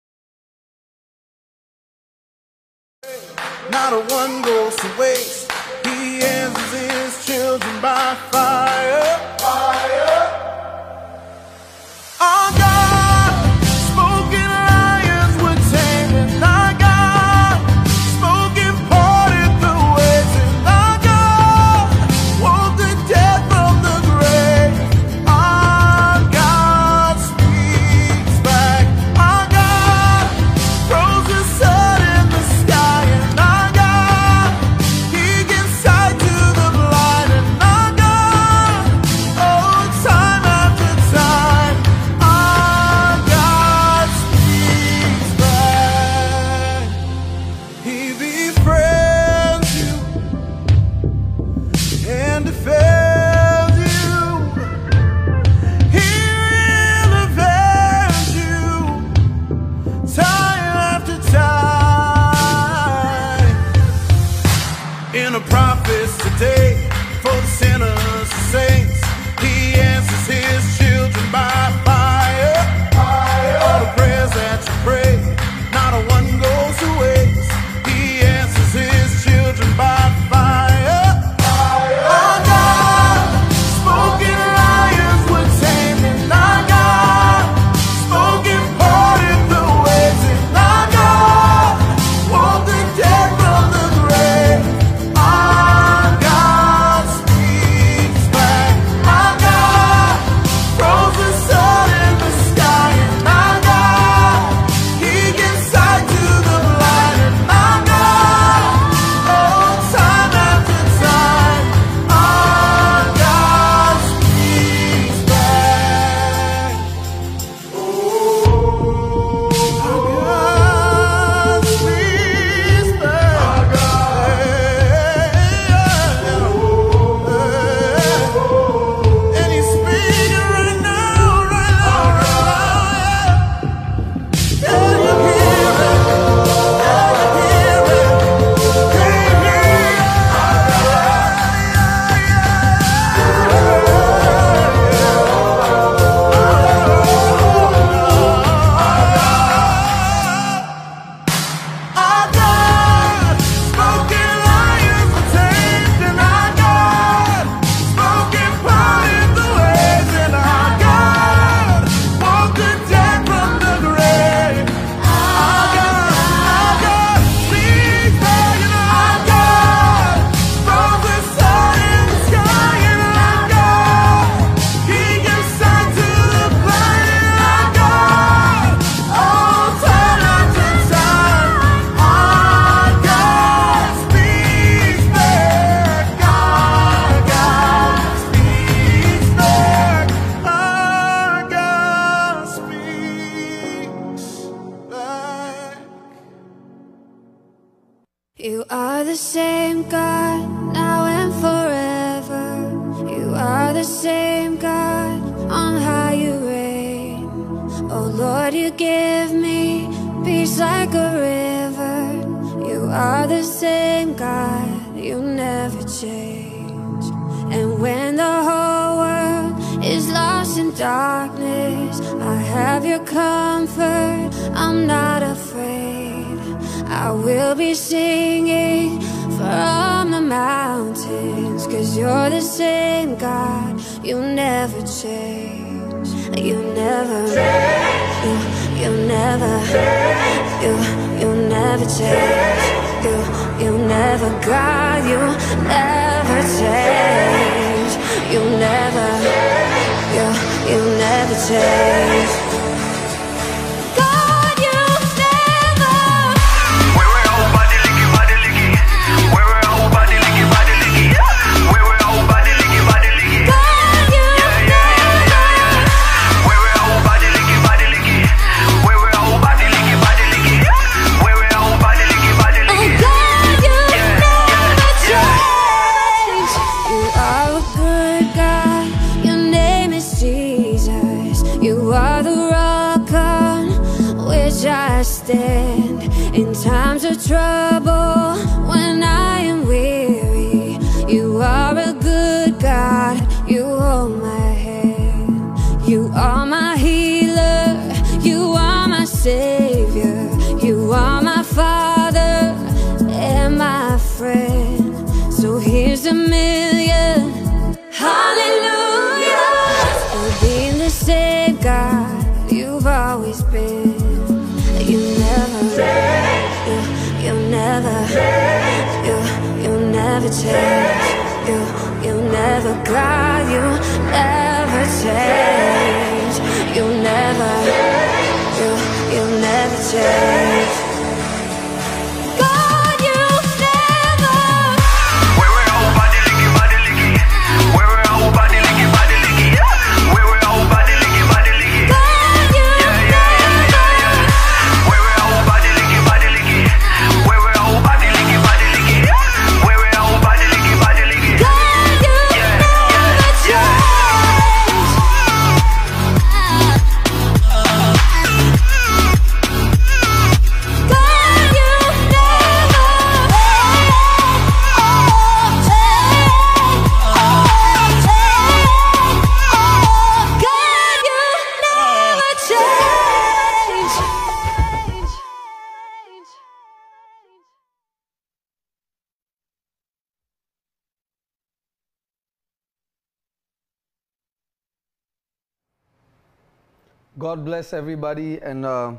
God bless everybody and uh,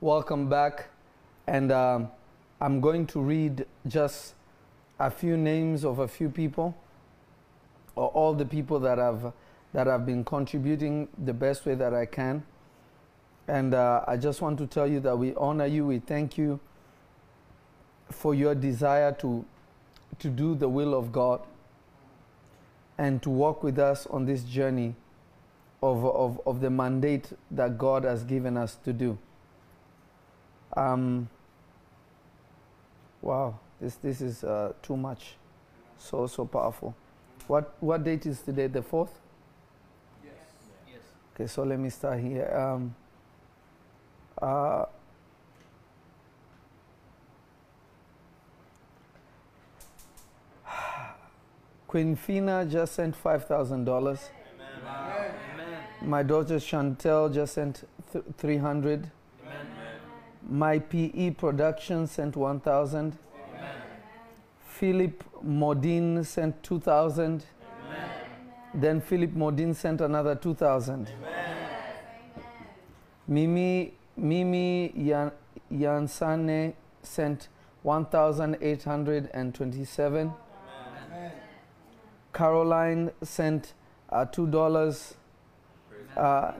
welcome back. And um, I'm going to read just a few names of a few people, or all the people that have that have been contributing the best way that I can. And uh, I just want to tell you that we honor you. We thank you for your desire to to do the will of God and to walk with us on this journey of, of, of the mandate that God has given us to do. Um, wow, this, this is uh, too much. So, so powerful. What, what date is today? The 4th? yes Okay, so let me start here. Um, uh, Queen Fina just sent $5,000. My daughter Chantel just sent th- 300. My PE production sent 1,000. Philip Modin sent 2,000. Then Philip Modin sent another 2,000. Mimi Mimi Yan, Yansane sent 1,827. Caroline sent uh, two dollars. Uh,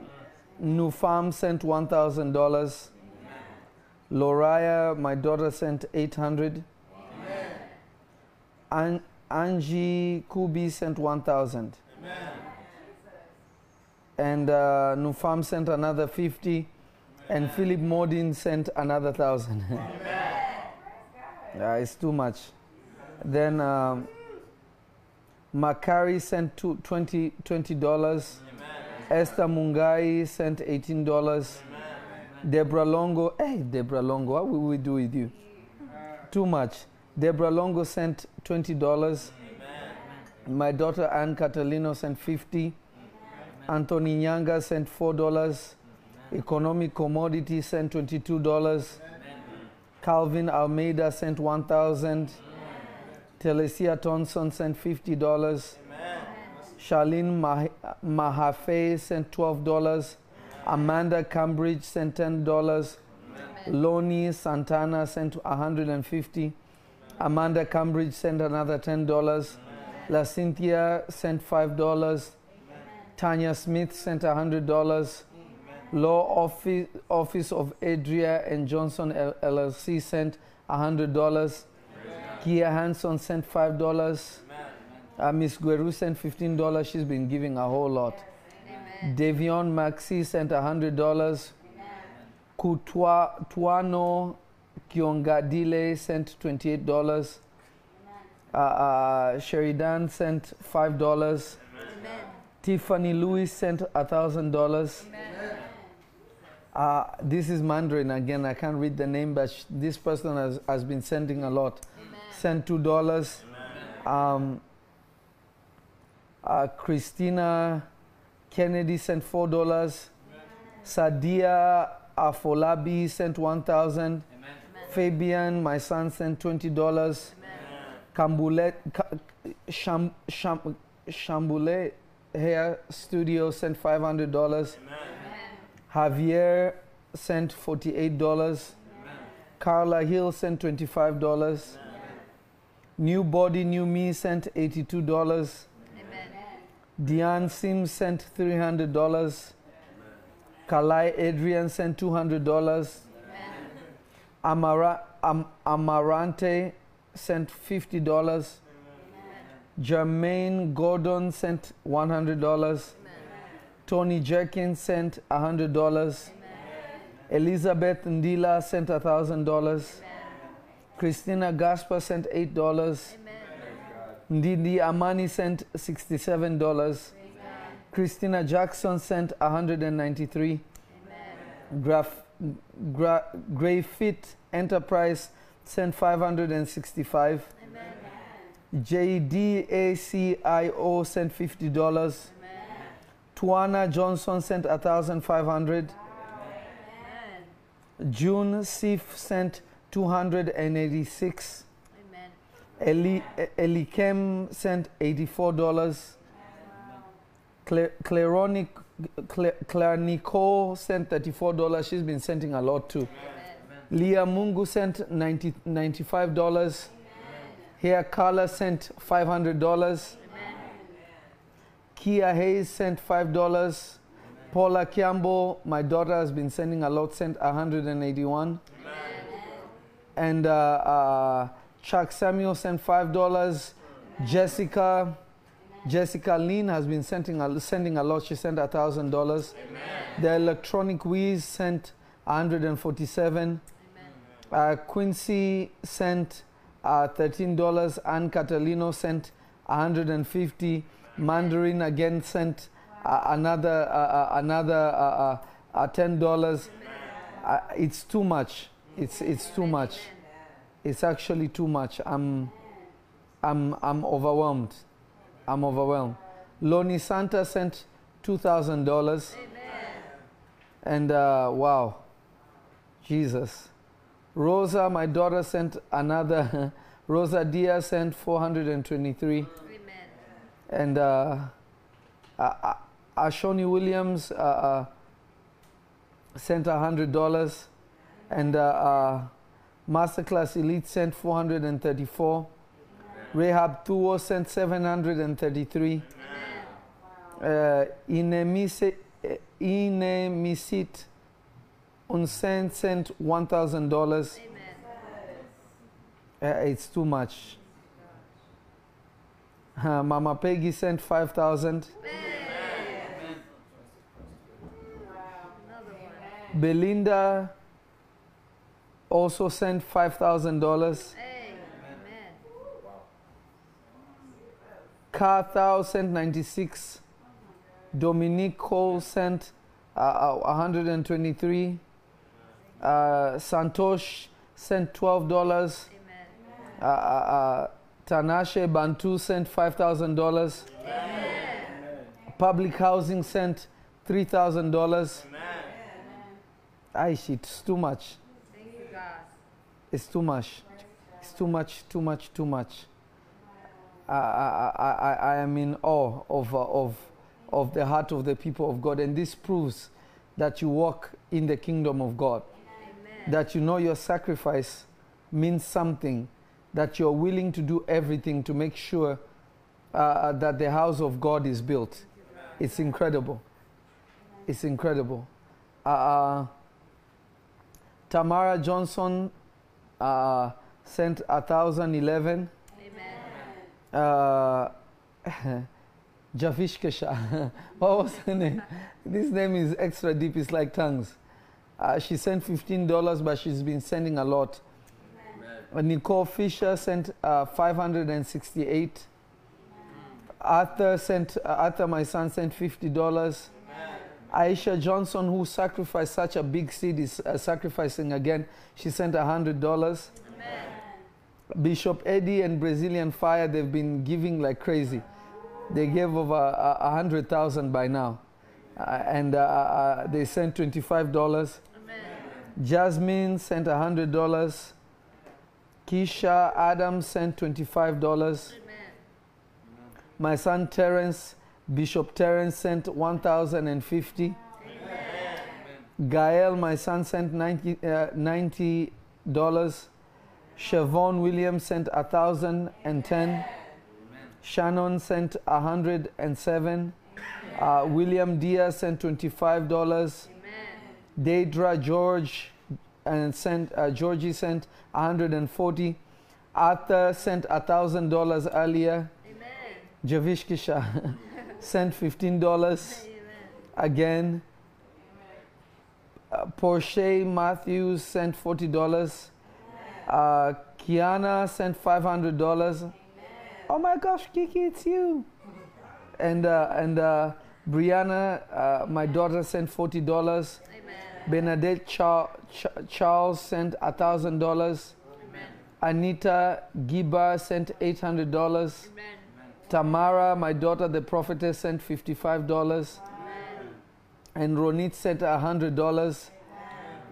sent one thousand dollars. Loraya, my daughter, sent eight hundred. An- Angie Kubi sent one thousand. And uh, Nufam sent another fifty, and Philip Modin sent another thousand. Yeah, it's too much. Then um, sent two, 20 dollars. Esther Mungai sent eighteen dollars. Deborah Longo, hey Deborah Longo, what will we do with you? Too much. Deborah Longo sent twenty dollars. My daughter Ann Catalino sent fifty. Anthony Nyanga sent four dollars. Economic Commodity sent twenty-two dollars. Calvin Almeida sent one thousand. Telesia Thompson sent fifty dollars. Charlene Mah- sent twelve dollars. Amanda Cambridge sent ten dollars. Loni Santana sent hundred and fifty. Amanda Cambridge sent another ten dollars. La Cynthia sent five dollars. Tanya Smith sent hundred dollars. Law Office, Office of Adria and Johnson LLC sent hundred dollars. Kia Hanson sent five dollars. Uh, Miss Gueru sent fifteen dollars. She's been giving a whole lot. Devion Maxi sent hundred dollars. Kutwa Tuano Kiongadile sent twenty-eight dollars. Uh, uh, Sheridan sent five dollars. Tiffany Lewis sent a thousand dollars. Uh, this is Mandarin again. I can't read the name, but sh- this person has, has been sending a lot. Sent two dollars. Um, uh, Christina Kennedy sent four dollars. Sadia Afolabi sent one thousand. Fabian, my son, sent twenty dollars. Kambule, Ka- Sham, Sham, Shambule Hair Studio sent five hundred dollars. Javier sent forty-eight dollars. Carla Hill sent twenty-five dollars. New Body New Me sent eighty-two dollars. Diane Sims sent three hundred dollars. Kalai Adrian sent two hundred dollars. Amara, Am, Amarante sent fifty dollars. Jermaine Gordon sent one hundred dollars. Tony Jenkins sent hundred dollars. Elizabeth Ndila sent thousand dollars. Christina Gasper sent eight dollars. Ndidi Amani sent sixty-seven dollars. Christina Jackson sent hundred and ninety-three. Graf, Gra, Greyfit Enterprise sent 565. JDACIO sent fifty dollars. Tuana Johnson sent a thousand five hundred. June Sif sent two hundred and eighty-six. Eli, Elikem sent eighty-four dollars. Claronic, Clarnico sent thirty-four dollars. She's been sending a lot too. Leah Mungu sent 90, $95. Here, Carla sent $500. Kia Hayes sent $5. Paula Kiambo, my daughter has been sending a lot, sent 181. And uh, uh, Chuck Samuel sent $5. Jessica, Jessica Lynn has been sending a, sending a lot. She sent $1,000. The Electronic Wiz sent 147. Uh, Quincy sent uh, $13. Ann Catalino sent 150. Mandarin again sent uh, another uh, uh, another uh, uh, uh, $10. Uh, it's too much. It's it's too much. It's actually too much. I'm I'm I'm overwhelmed. I'm overwhelmed. Loni Santa sent two thousand dollars. And uh, wow, Jesus. Rosa, my daughter, sent another. Rosa Diaz sent 423. And uh, uh, uh, Ashoni Williams uh, uh, sent $100. And uh, uh, Masterclass Elite sent 434. Rahab Thuo sent 733. Uh, Inemise- eh, Inemisit Unsen sent $1,000. Uh, it's too much. Uh, Mama Peggy sent 5,000. Belinda also sent $5,000. Carthau sent 96. Dominique Cole sent uh, uh 123. Uh, Santosh sent $12. Uh, uh, uh Bantu sent $5,000. Public housing sent $3,000. Aish, it's too much.
Thank you, God.
It's too much. It's too much, too much, too much. I, I, I, I, I am in awe of, uh, of, of the heart of the people of God. And this proves that you walk in the kingdom of God.
Amen.
That you know your sacrifice means something. That you're willing to do everything to make sure uh, that the house of God is built. It's incredible. It's incredible. Uh, Tamara Johnson uh, sent 1,011.
Amen.
Uh, Javish Kesha. what was her name? This name is extra deep. It's like tongues. Uh, she sent $15, but she's been sending a lot. Uh, Nicole Fisher sent uh, 568. Arthur sent, uh, Arthur, my son, sent $50. Aisha Johnson, who sacrificed such a big seed, is uh, sacrificing again. She sent $100. Bishop Eddie and Brazilian Fire, they've been giving like crazy. They gave over hundred thousand by now, uh, and uh, uh, they sent twenty-five dollars. Jasmine sent a hundred dollars. Keisha Adams sent twenty-five dollars. My son Terence, Bishop Terence sent one thousand and fifty. Gael, my son, sent ninety uh, ninety dollars. Siobhan Williams sent a thousand and ten. Shannon sent a hundred and seven. Uh, William Diaz sent twenty-five dollars. Deidra George and sent uh, Georgie sent a hundred and forty. Arthur sent a thousand dollars earlier. Javish Kisha sent fifteen dollars again. Uh, Porsche Matthews sent forty dollars. Uh, Kiana sent five hundred dollars. Oh my gosh, Kiki, it's you. And uh, and uh, Brianna, uh, my daughter, sent forty dollars. Bernadette Char- Ch- Charles sent a thousand dollars. Anita Giba sent eight hundred dollars. Tamara, my daughter, the prophetess, sent fifty-five dollars. And Ronit sent hundred dollars.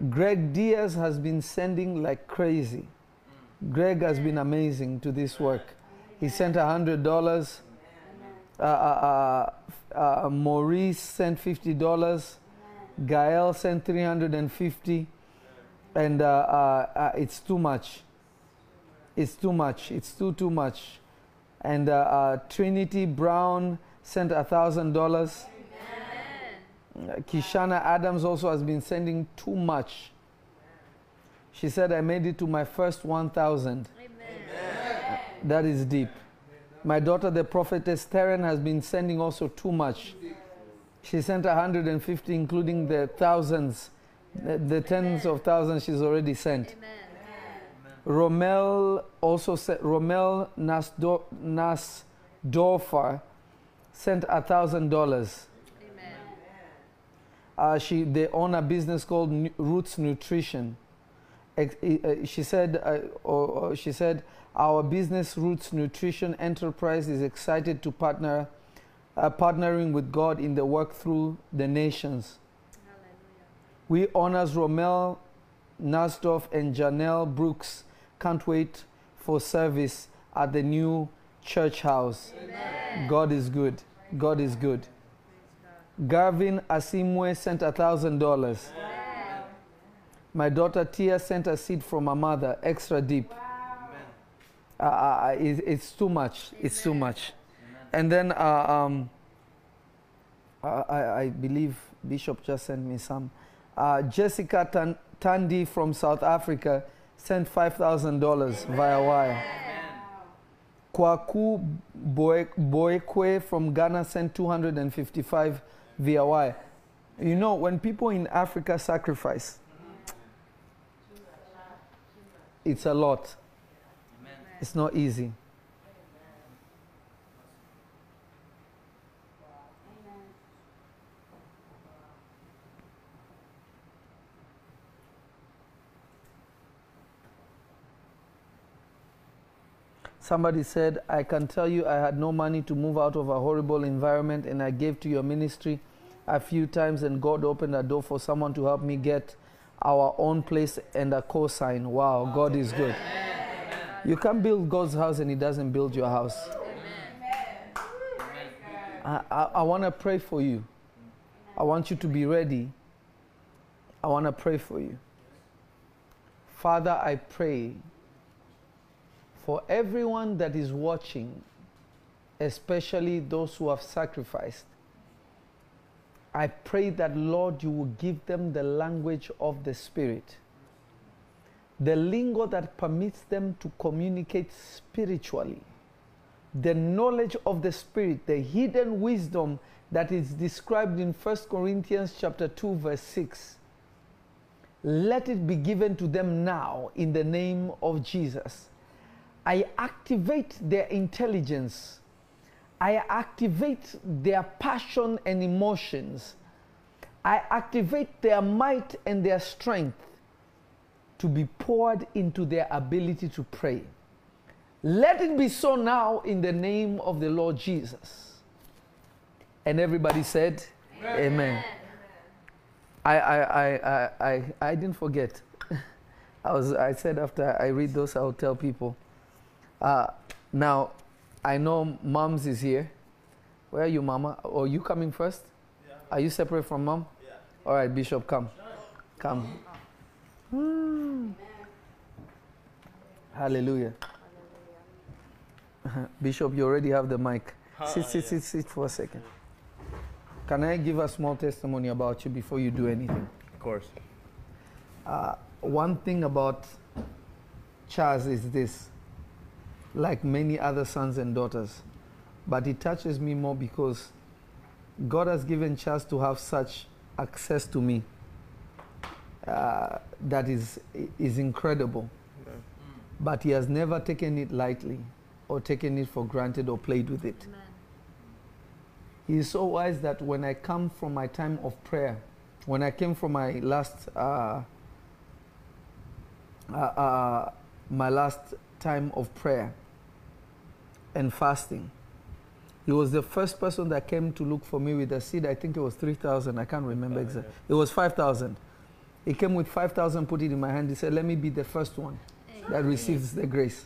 Greg Diaz has been sending like crazy. Greg has been amazing to this work. He sent hundred dollars. Uh, uh, uh, uh, Maurice sent fifty dollars. Gael sent $350, And uh, uh, uh, it's too much. It's too much. It's too too much. And uh, uh, Trinity Brown sent a thousand dollars. Kishana Adams also has been sending too much. She said, I made it to my first 1,000. That is deep. My daughter, the prophetess Terren, has been sending also too much. She sent 150, including the thousands, the, the tens of thousands she's already sent. Romel also sent, Romel Nasdo, Nasdorfer sent a thousand dollars. Uh, she they own a business called Nu- Roots Nutrition. Ex- uh, she said, uh, or, or she said, our business Roots Nutrition enterprise is excited to partner, uh, partnering with God in the work through the nations. We honors Romel Nasdorf and Janelle Brooks. Can't wait for service at the new church house. God is good. God is good. Garvin Asimwe sent a thousand dollars. My daughter Tia sent a seed from her mother, extra deep. Uh, uh, it, it's too much. It's too much. And then uh, um, uh, I, I believe Bishop just sent me some. Uh, Jessica Tan- Tandy from South Africa sent $5,000 via wire. Kwaku Boe- Boekwe from Ghana sent 255 via wire. You know, when people in Africa sacrifice, it's a lot. It's not easy. Somebody said, I can tell you I had no money to move out of a horrible environment and I gave to your ministry a few times and God opened a door for someone to help me get our own place and a cosign. Wow, God is good. You can't build God's house and He doesn't build your house. I, I, I want to pray for you. I want you to be ready. I want to pray for you. Father, I pray for everyone that is watching, especially those who have sacrificed. I pray that, Lord, you will give them the language of the Spirit, the lingo that permits them to communicate spiritually, the knowledge of the Spirit, the hidden wisdom that is described in 1 Corinthians chapter 2 verse 6. Let it be given to them now in the name of Jesus. I activate their intelligence. I activate their passion and emotions. I activate their might and their strength to be poured into their ability to pray. Let it be so now in the name of the Lord Jesus. And everybody said, Amen. I, I, I, I, I, I didn't forget. I, was, I said after I read those, I'll tell people. Uh, now, I know moms is here. Where are you, mama? Or you coming first?
Yeah.
Are you separate from mom?
Yeah.
All right, Bishop, come. Come. Hmm. Hallelujah. Bishop, you already have the mic. Sit, sit, sit, sit for a second. Can I give a small testimony about you before you do anything?
Of course.
Uh, one thing about Charles is this like many other sons and daughters, but it touches me more because God has given Charles to have such access to me uh, that is, is incredible. But he has never taken it lightly or taken it for granted or played with it. He is so wise that when I come from my time of prayer, when I came from my last uh, uh, uh, my last time of prayer and fasting, he was the first person that came to look for me with a seed. I think it was three thousand. I can't remember exactly. It was five thousand. He came with five thousand, put it in my hand. He said, "Let me be the first one that receives the grace."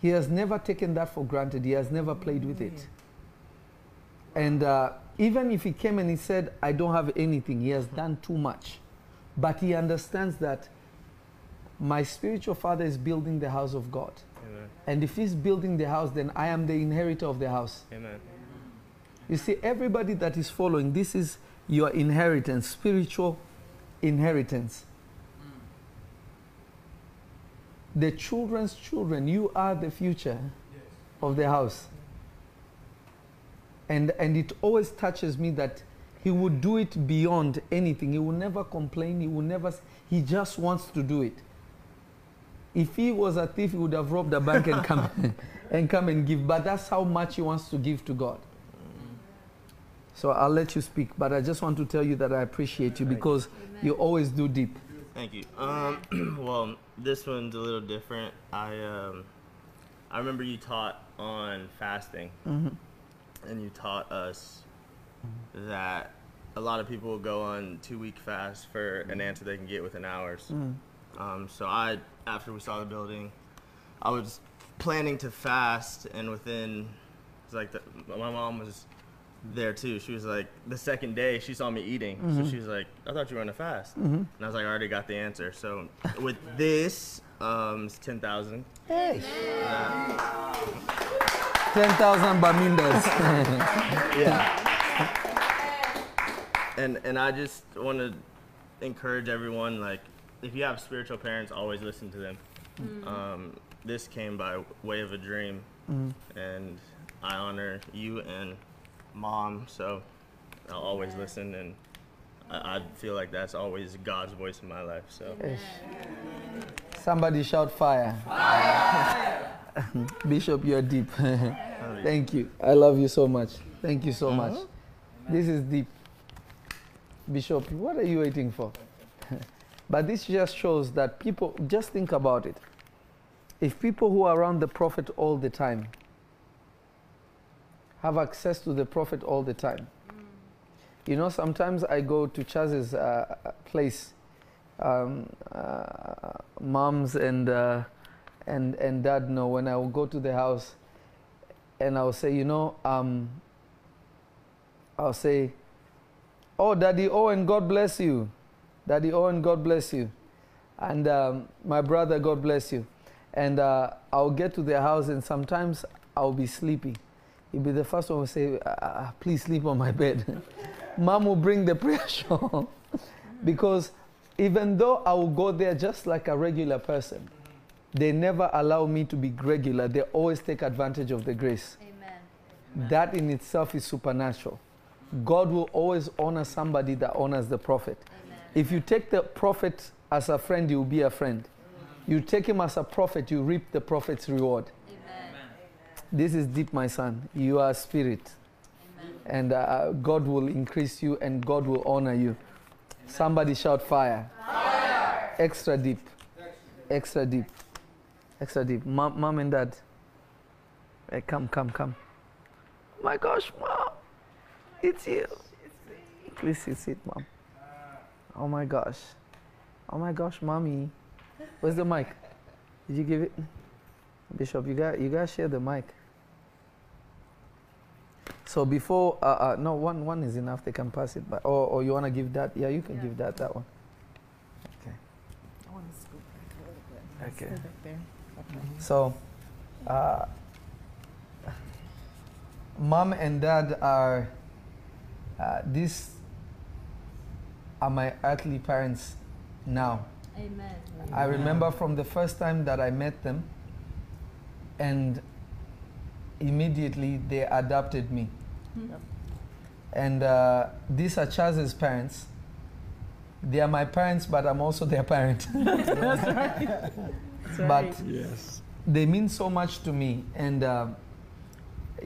He has never taken that for granted. He has never played with it. And uh, even if he came and he said, I don't have anything, he has done too much. But he understands that my spiritual father is building the house of God.
Amen.
And if he's building the house, then I am the inheritor of the house.
Amen.
You see, everybody that is following, this is your inheritance, spiritual inheritance. The children's children, you are the future of the house. And, and it always touches me that he would do it beyond anything. He will never complain. He will never, he just wants to do it. If he was a thief, he would have robbed a bank and come, and come and give. But that's how much he wants to give to God. So I'll let you speak, but I just want to tell you that I appreciate you because you always do deep.
Thank you. Um, well, this one's a little different. I um, I remember you taught on fasting, and you taught us that a lot of people will go on two week fast for an answer they can get within hours. Um, so I, after we saw the building, I was planning to fast, and within, it's like the, my mom was there too. She was like, the second day she saw me eating, so she was like, I thought you were on a fast, and I was like, I already got the answer. So with this, um, it's ten thousand.
Hey. 10,000 Bamindas.
Yeah. and and I just want to encourage everyone like if you have spiritual parents, always listen to them. Mm. Um, this came by way of a dream, mm. and I honor you and mom, so I'll always listen, and I, I feel like that's always God's voice in my life. So
Somebody shout fire. Bishop, you're deep. Thank you. I love you so much. Thank you so uh-huh. much. This is deep. Bishop, what are you waiting for? But this just shows that people, just think about it. if people who are around the prophet all the time have access to the prophet all the time, you know, sometimes I go to Chaz's uh, place, um, uh, moms and, uh, and, and dad know when I will go to the house and I'll say, you know, um, I'll say, oh, Daddy oh, and God bless you. Daddy Owen, God bless you. And um, my brother, God bless you. And uh, I'll get to their house and sometimes I'll be sleepy. He'll be the first one to say, uh, please sleep on my bed. Mom will bring the prayer shawl. because even though I will go there just like a regular person, they never allow me to be regular. They always take advantage of the grace.
Amen.
That in itself is supernatural. God will always honor somebody that honors the prophet.
Amen.
If you take the prophet as a friend, you will be a friend. You take him as a prophet, you reap the prophet's reward.
Amen.
This is deep, my son. You are spirit.
Amen.
And uh, God will increase you and God will honor you. Somebody shout fire. Extra deep. Extra deep. Extra deep. Mom, mom and dad. Hey, come, come, come. My gosh, mom. It's you. Please sit, mom. Oh my gosh. Oh my gosh, mommy. Where's the mic? Did you give it? Bishop, you got you got to share the mic. So before, uh, uh, no, one one is enough. They can pass it. But or, or you wanna give that? Yeah, you can give that that one. Okay.
I want to scoop back a little bit.
Okay.
There. Okay.
So, uh, mom and dad are uh, these are my earthly parents now.
Amen.
I remember from the first time that I met them, and immediately they adopted me.
Yep.
And uh, these are Chaz's parents. They are my parents, but I'm also their parent.
That's
But
right.
Yes.
they mean so much to me. And, uh,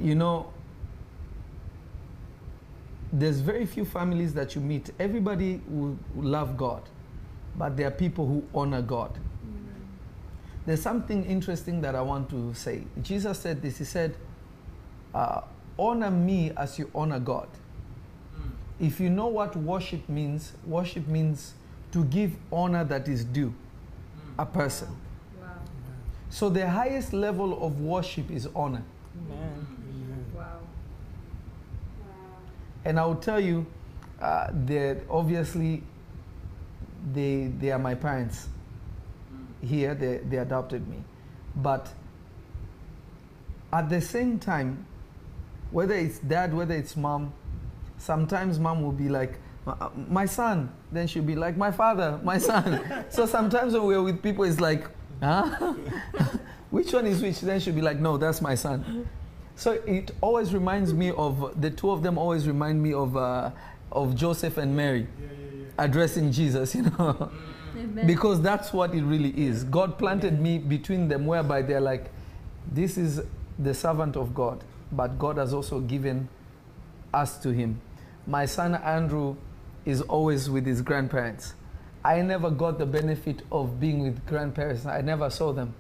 you know, there's very few families that you meet. Everybody will love God, but there are people who honor God. There's something interesting that I want to say. Jesus said this He said, uh, Honor me as you honor God. If you know what worship means, worship means to give honor that is due a person.
Wow.
So the highest level of worship is honor.
Amen.
Wow.
And I will tell you uh, that obviously they, they are my parents mm. here, they, they adopted me. But at the same time, whether it's dad, whether it's mom, sometimes mom will be like, "My- my son. Then she'll be like, my father, my son. so sometimes when we're with people, it's like, huh? which one is which? Then she'll be like, no, that's my son. So it always reminds me of, the two of them always remind me of, uh, of Joseph and Mary addressing Jesus, you know. Because that's what it really is. God planted me between them, whereby they're like, this is the servant of God, but God has also given us to him. My son Andrew is always with his grandparents. I never got the benefit of being with grandparents. I never saw them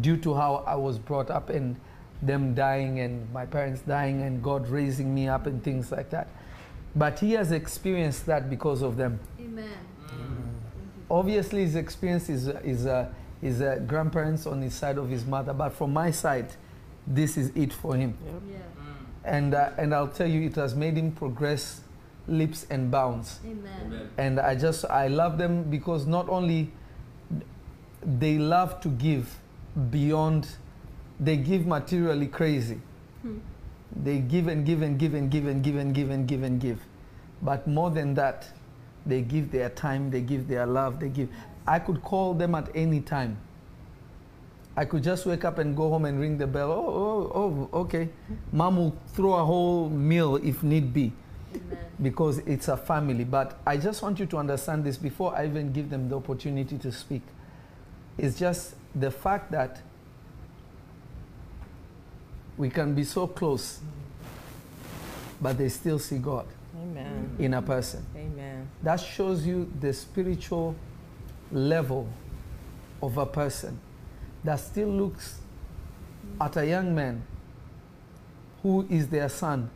due to how I was brought up and them dying and my parents dying and God raising me up and things like that. But he has experienced that because of them
Amen.
obviously his experience is is uh, his uh, grandparents on his side of his mother but from my side this is it for him
Yeah.
and uh, and i'll tell you it has made him progress leaps and bounds
Amen.
and i just i love them because not only they love to give beyond they give materially crazy
Hmm.
they give and give and give and give and give and give and give and give but more than that they give their time they give their love they give i could call them at any time i could just wake up and go home and ring the bell oh oh oh okay mom will throw a whole meal if need be
Amen.
because it's a family. But I just want you to understand this before I even give them the opportunity to speak. It's just the fact that we can be so close, but they still see God
Amen.
in a person.
Amen.
That shows you the spiritual level of a person. that still looks at a young man who is their son,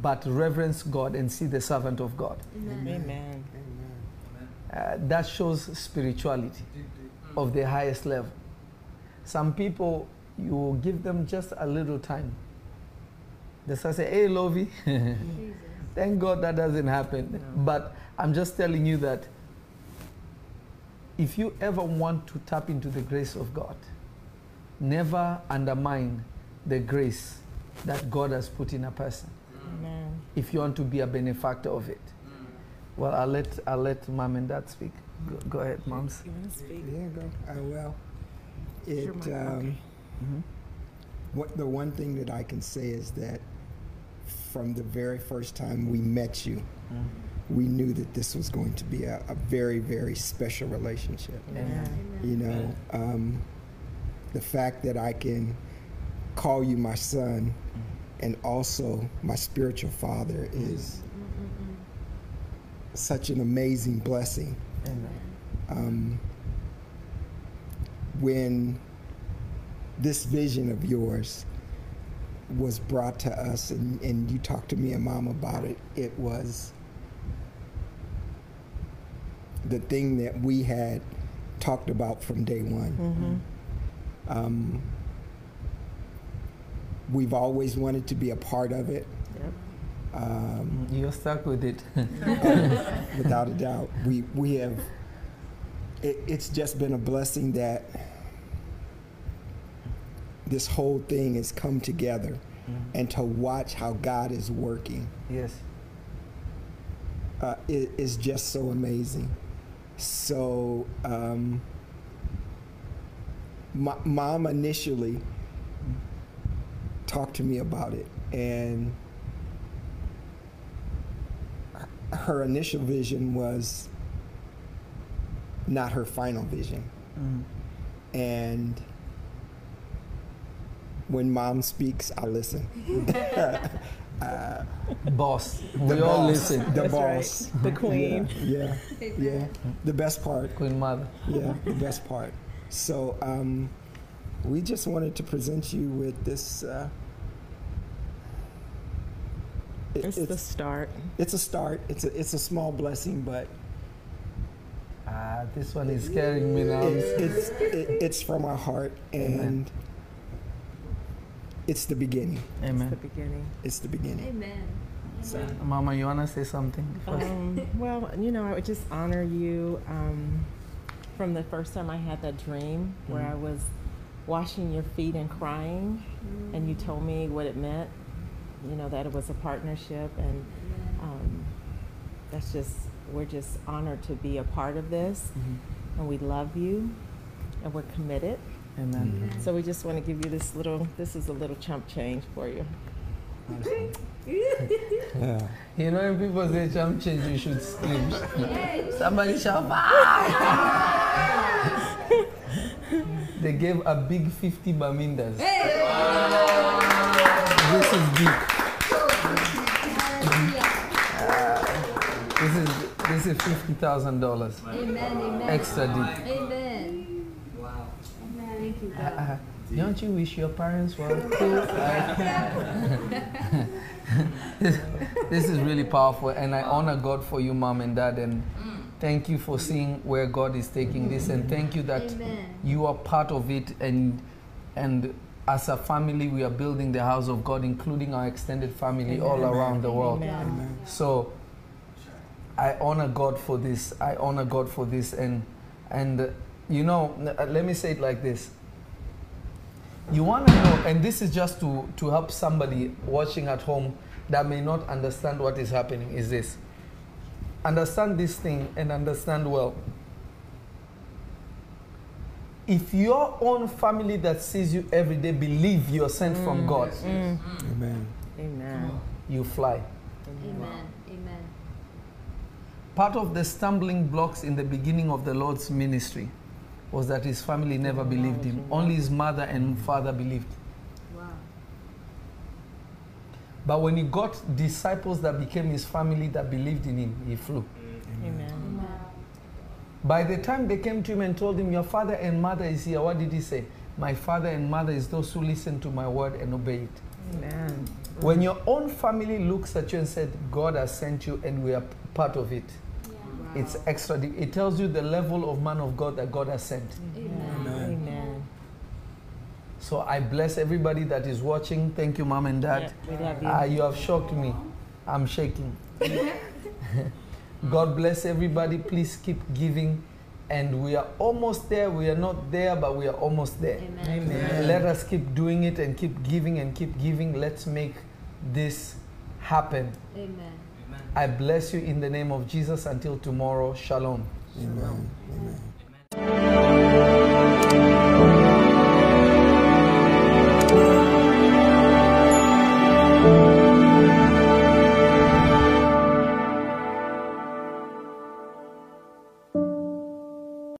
but reverence God and see the servant of God.
Amen.
Uh, that shows spirituality of the highest level. Some people, you give them just a little time. They start say, "Hey, Lovy." Thank God that doesn't happen. But I'm just telling you that if you ever want to tap into the grace of God, never undermine the grace that God has put in a person.
Amen.
If you want to be a benefactor of it. Well, I'll let I'll let mom and dad speak. Go, go ahead, moms.
You want to speak?
Yeah, go. Uh, well, it.
Sure,
Um,
Okay.
Mhm.
what the one thing that I can say is that from the very first time we met you, we knew that this was going to be a, a very, very special relationship.
Amen.
You know, um, the fact that I can call you my son and also my spiritual father is such an amazing blessing.
Amen.
um, when this vision of yours was brought to us and, and you talked to me and mom about it, it was the thing that we had talked about from day one. Um, we've always wanted to be a part of it.
Yep.
Um,
You're stuck with it.
without a doubt. We we have. It, it's just been a blessing that this whole thing has come together, and to watch how God is working
yes.
uh, i- is just so amazing. So, um, my, mom initially talked to me about it, and her initial vision was not her final vision.
Mm.
And when mom speaks, I listen.
Boss.
The
We all listen.
The
That's right.
boss.
The queen.
Yeah, yeah, yeah. The best part.
Queen Mother.
Yeah, the best part. So um, we just wanted to present you with this. Uh, it-
It's, the start.
it's a start. It's a it's a small blessing, but
Ah, this one is scaring me now.
it's it's it, it's from our heart, and it's the beginning.
It's the
Amen.
beginning.
It's the beginning.
Amen.
So
Mama, you wanna say something?
Um, well, you know, I would just honor you um, from the first time I had that dream where I was washing your feet and crying, and you told me what it meant. You know that it was a partnership, and um, that's just we're just honored to be a part of this, and we love you, and we're committed.
Amen.
So we just want to give you this little. This is a little chump change for you.
yeah.
You know, when people say jump change, you should scream. Somebody shout, "Ah!" They gave a big 50 bamindas. This is big. This is this is fifty thousand dollars
Amen. Amen.
extra deep.
Amen.
Wow.
Thank you, God.
Uh, don't you wish your parents were cool? this, this is really powerful, and I honor God for you, mom and dad, and thank you for seeing where God is taking this, and thank you that
Amen.
you are part of it, and and as a family, we are building the house of God, including our extended family all around the world.
Amen.
So I honor God for this. I honor God for this, and and uh, you know, uh, let me say it like this. You want to know, and this is just to to help somebody watching at home that may not understand what is happening. Is this? Understand this thing and understand well. If your own family that sees you every day believe you're sent from mm, God, mm.
Amen.
Amen.
you fly.
Amen. Amen.
Part of the stumbling blocks in the beginning of the Lord's ministry was that his family never believed him. Only his mother and father believed.
Wow.
But when he got disciples that became his family that believed in him, he flew. Mm-hmm.
Amen.
By the time they came to him and told him, Your father and mother is here, what did he say? My father and mother is those who listen to my word and obey it.
Amen.
When your own family looks at you and said, God has sent you and we are part of it, it's extra. deep. It tells you the level of man of God that God has sent.
Amen.
So I bless everybody that is watching. Thank you, mom and dad.
Yeah, we love you.
Ah, you have shocked me. I'm shaking. God bless everybody. Please keep giving. And we are almost there. We are not there, but we are almost there.
Amen.
Amen.
Let us keep doing it and keep giving and keep giving. Let's make this happen.
Amen.
I bless you in the name of Jesus. Until tomorrow, shalom. Amen.
Amen. Amen.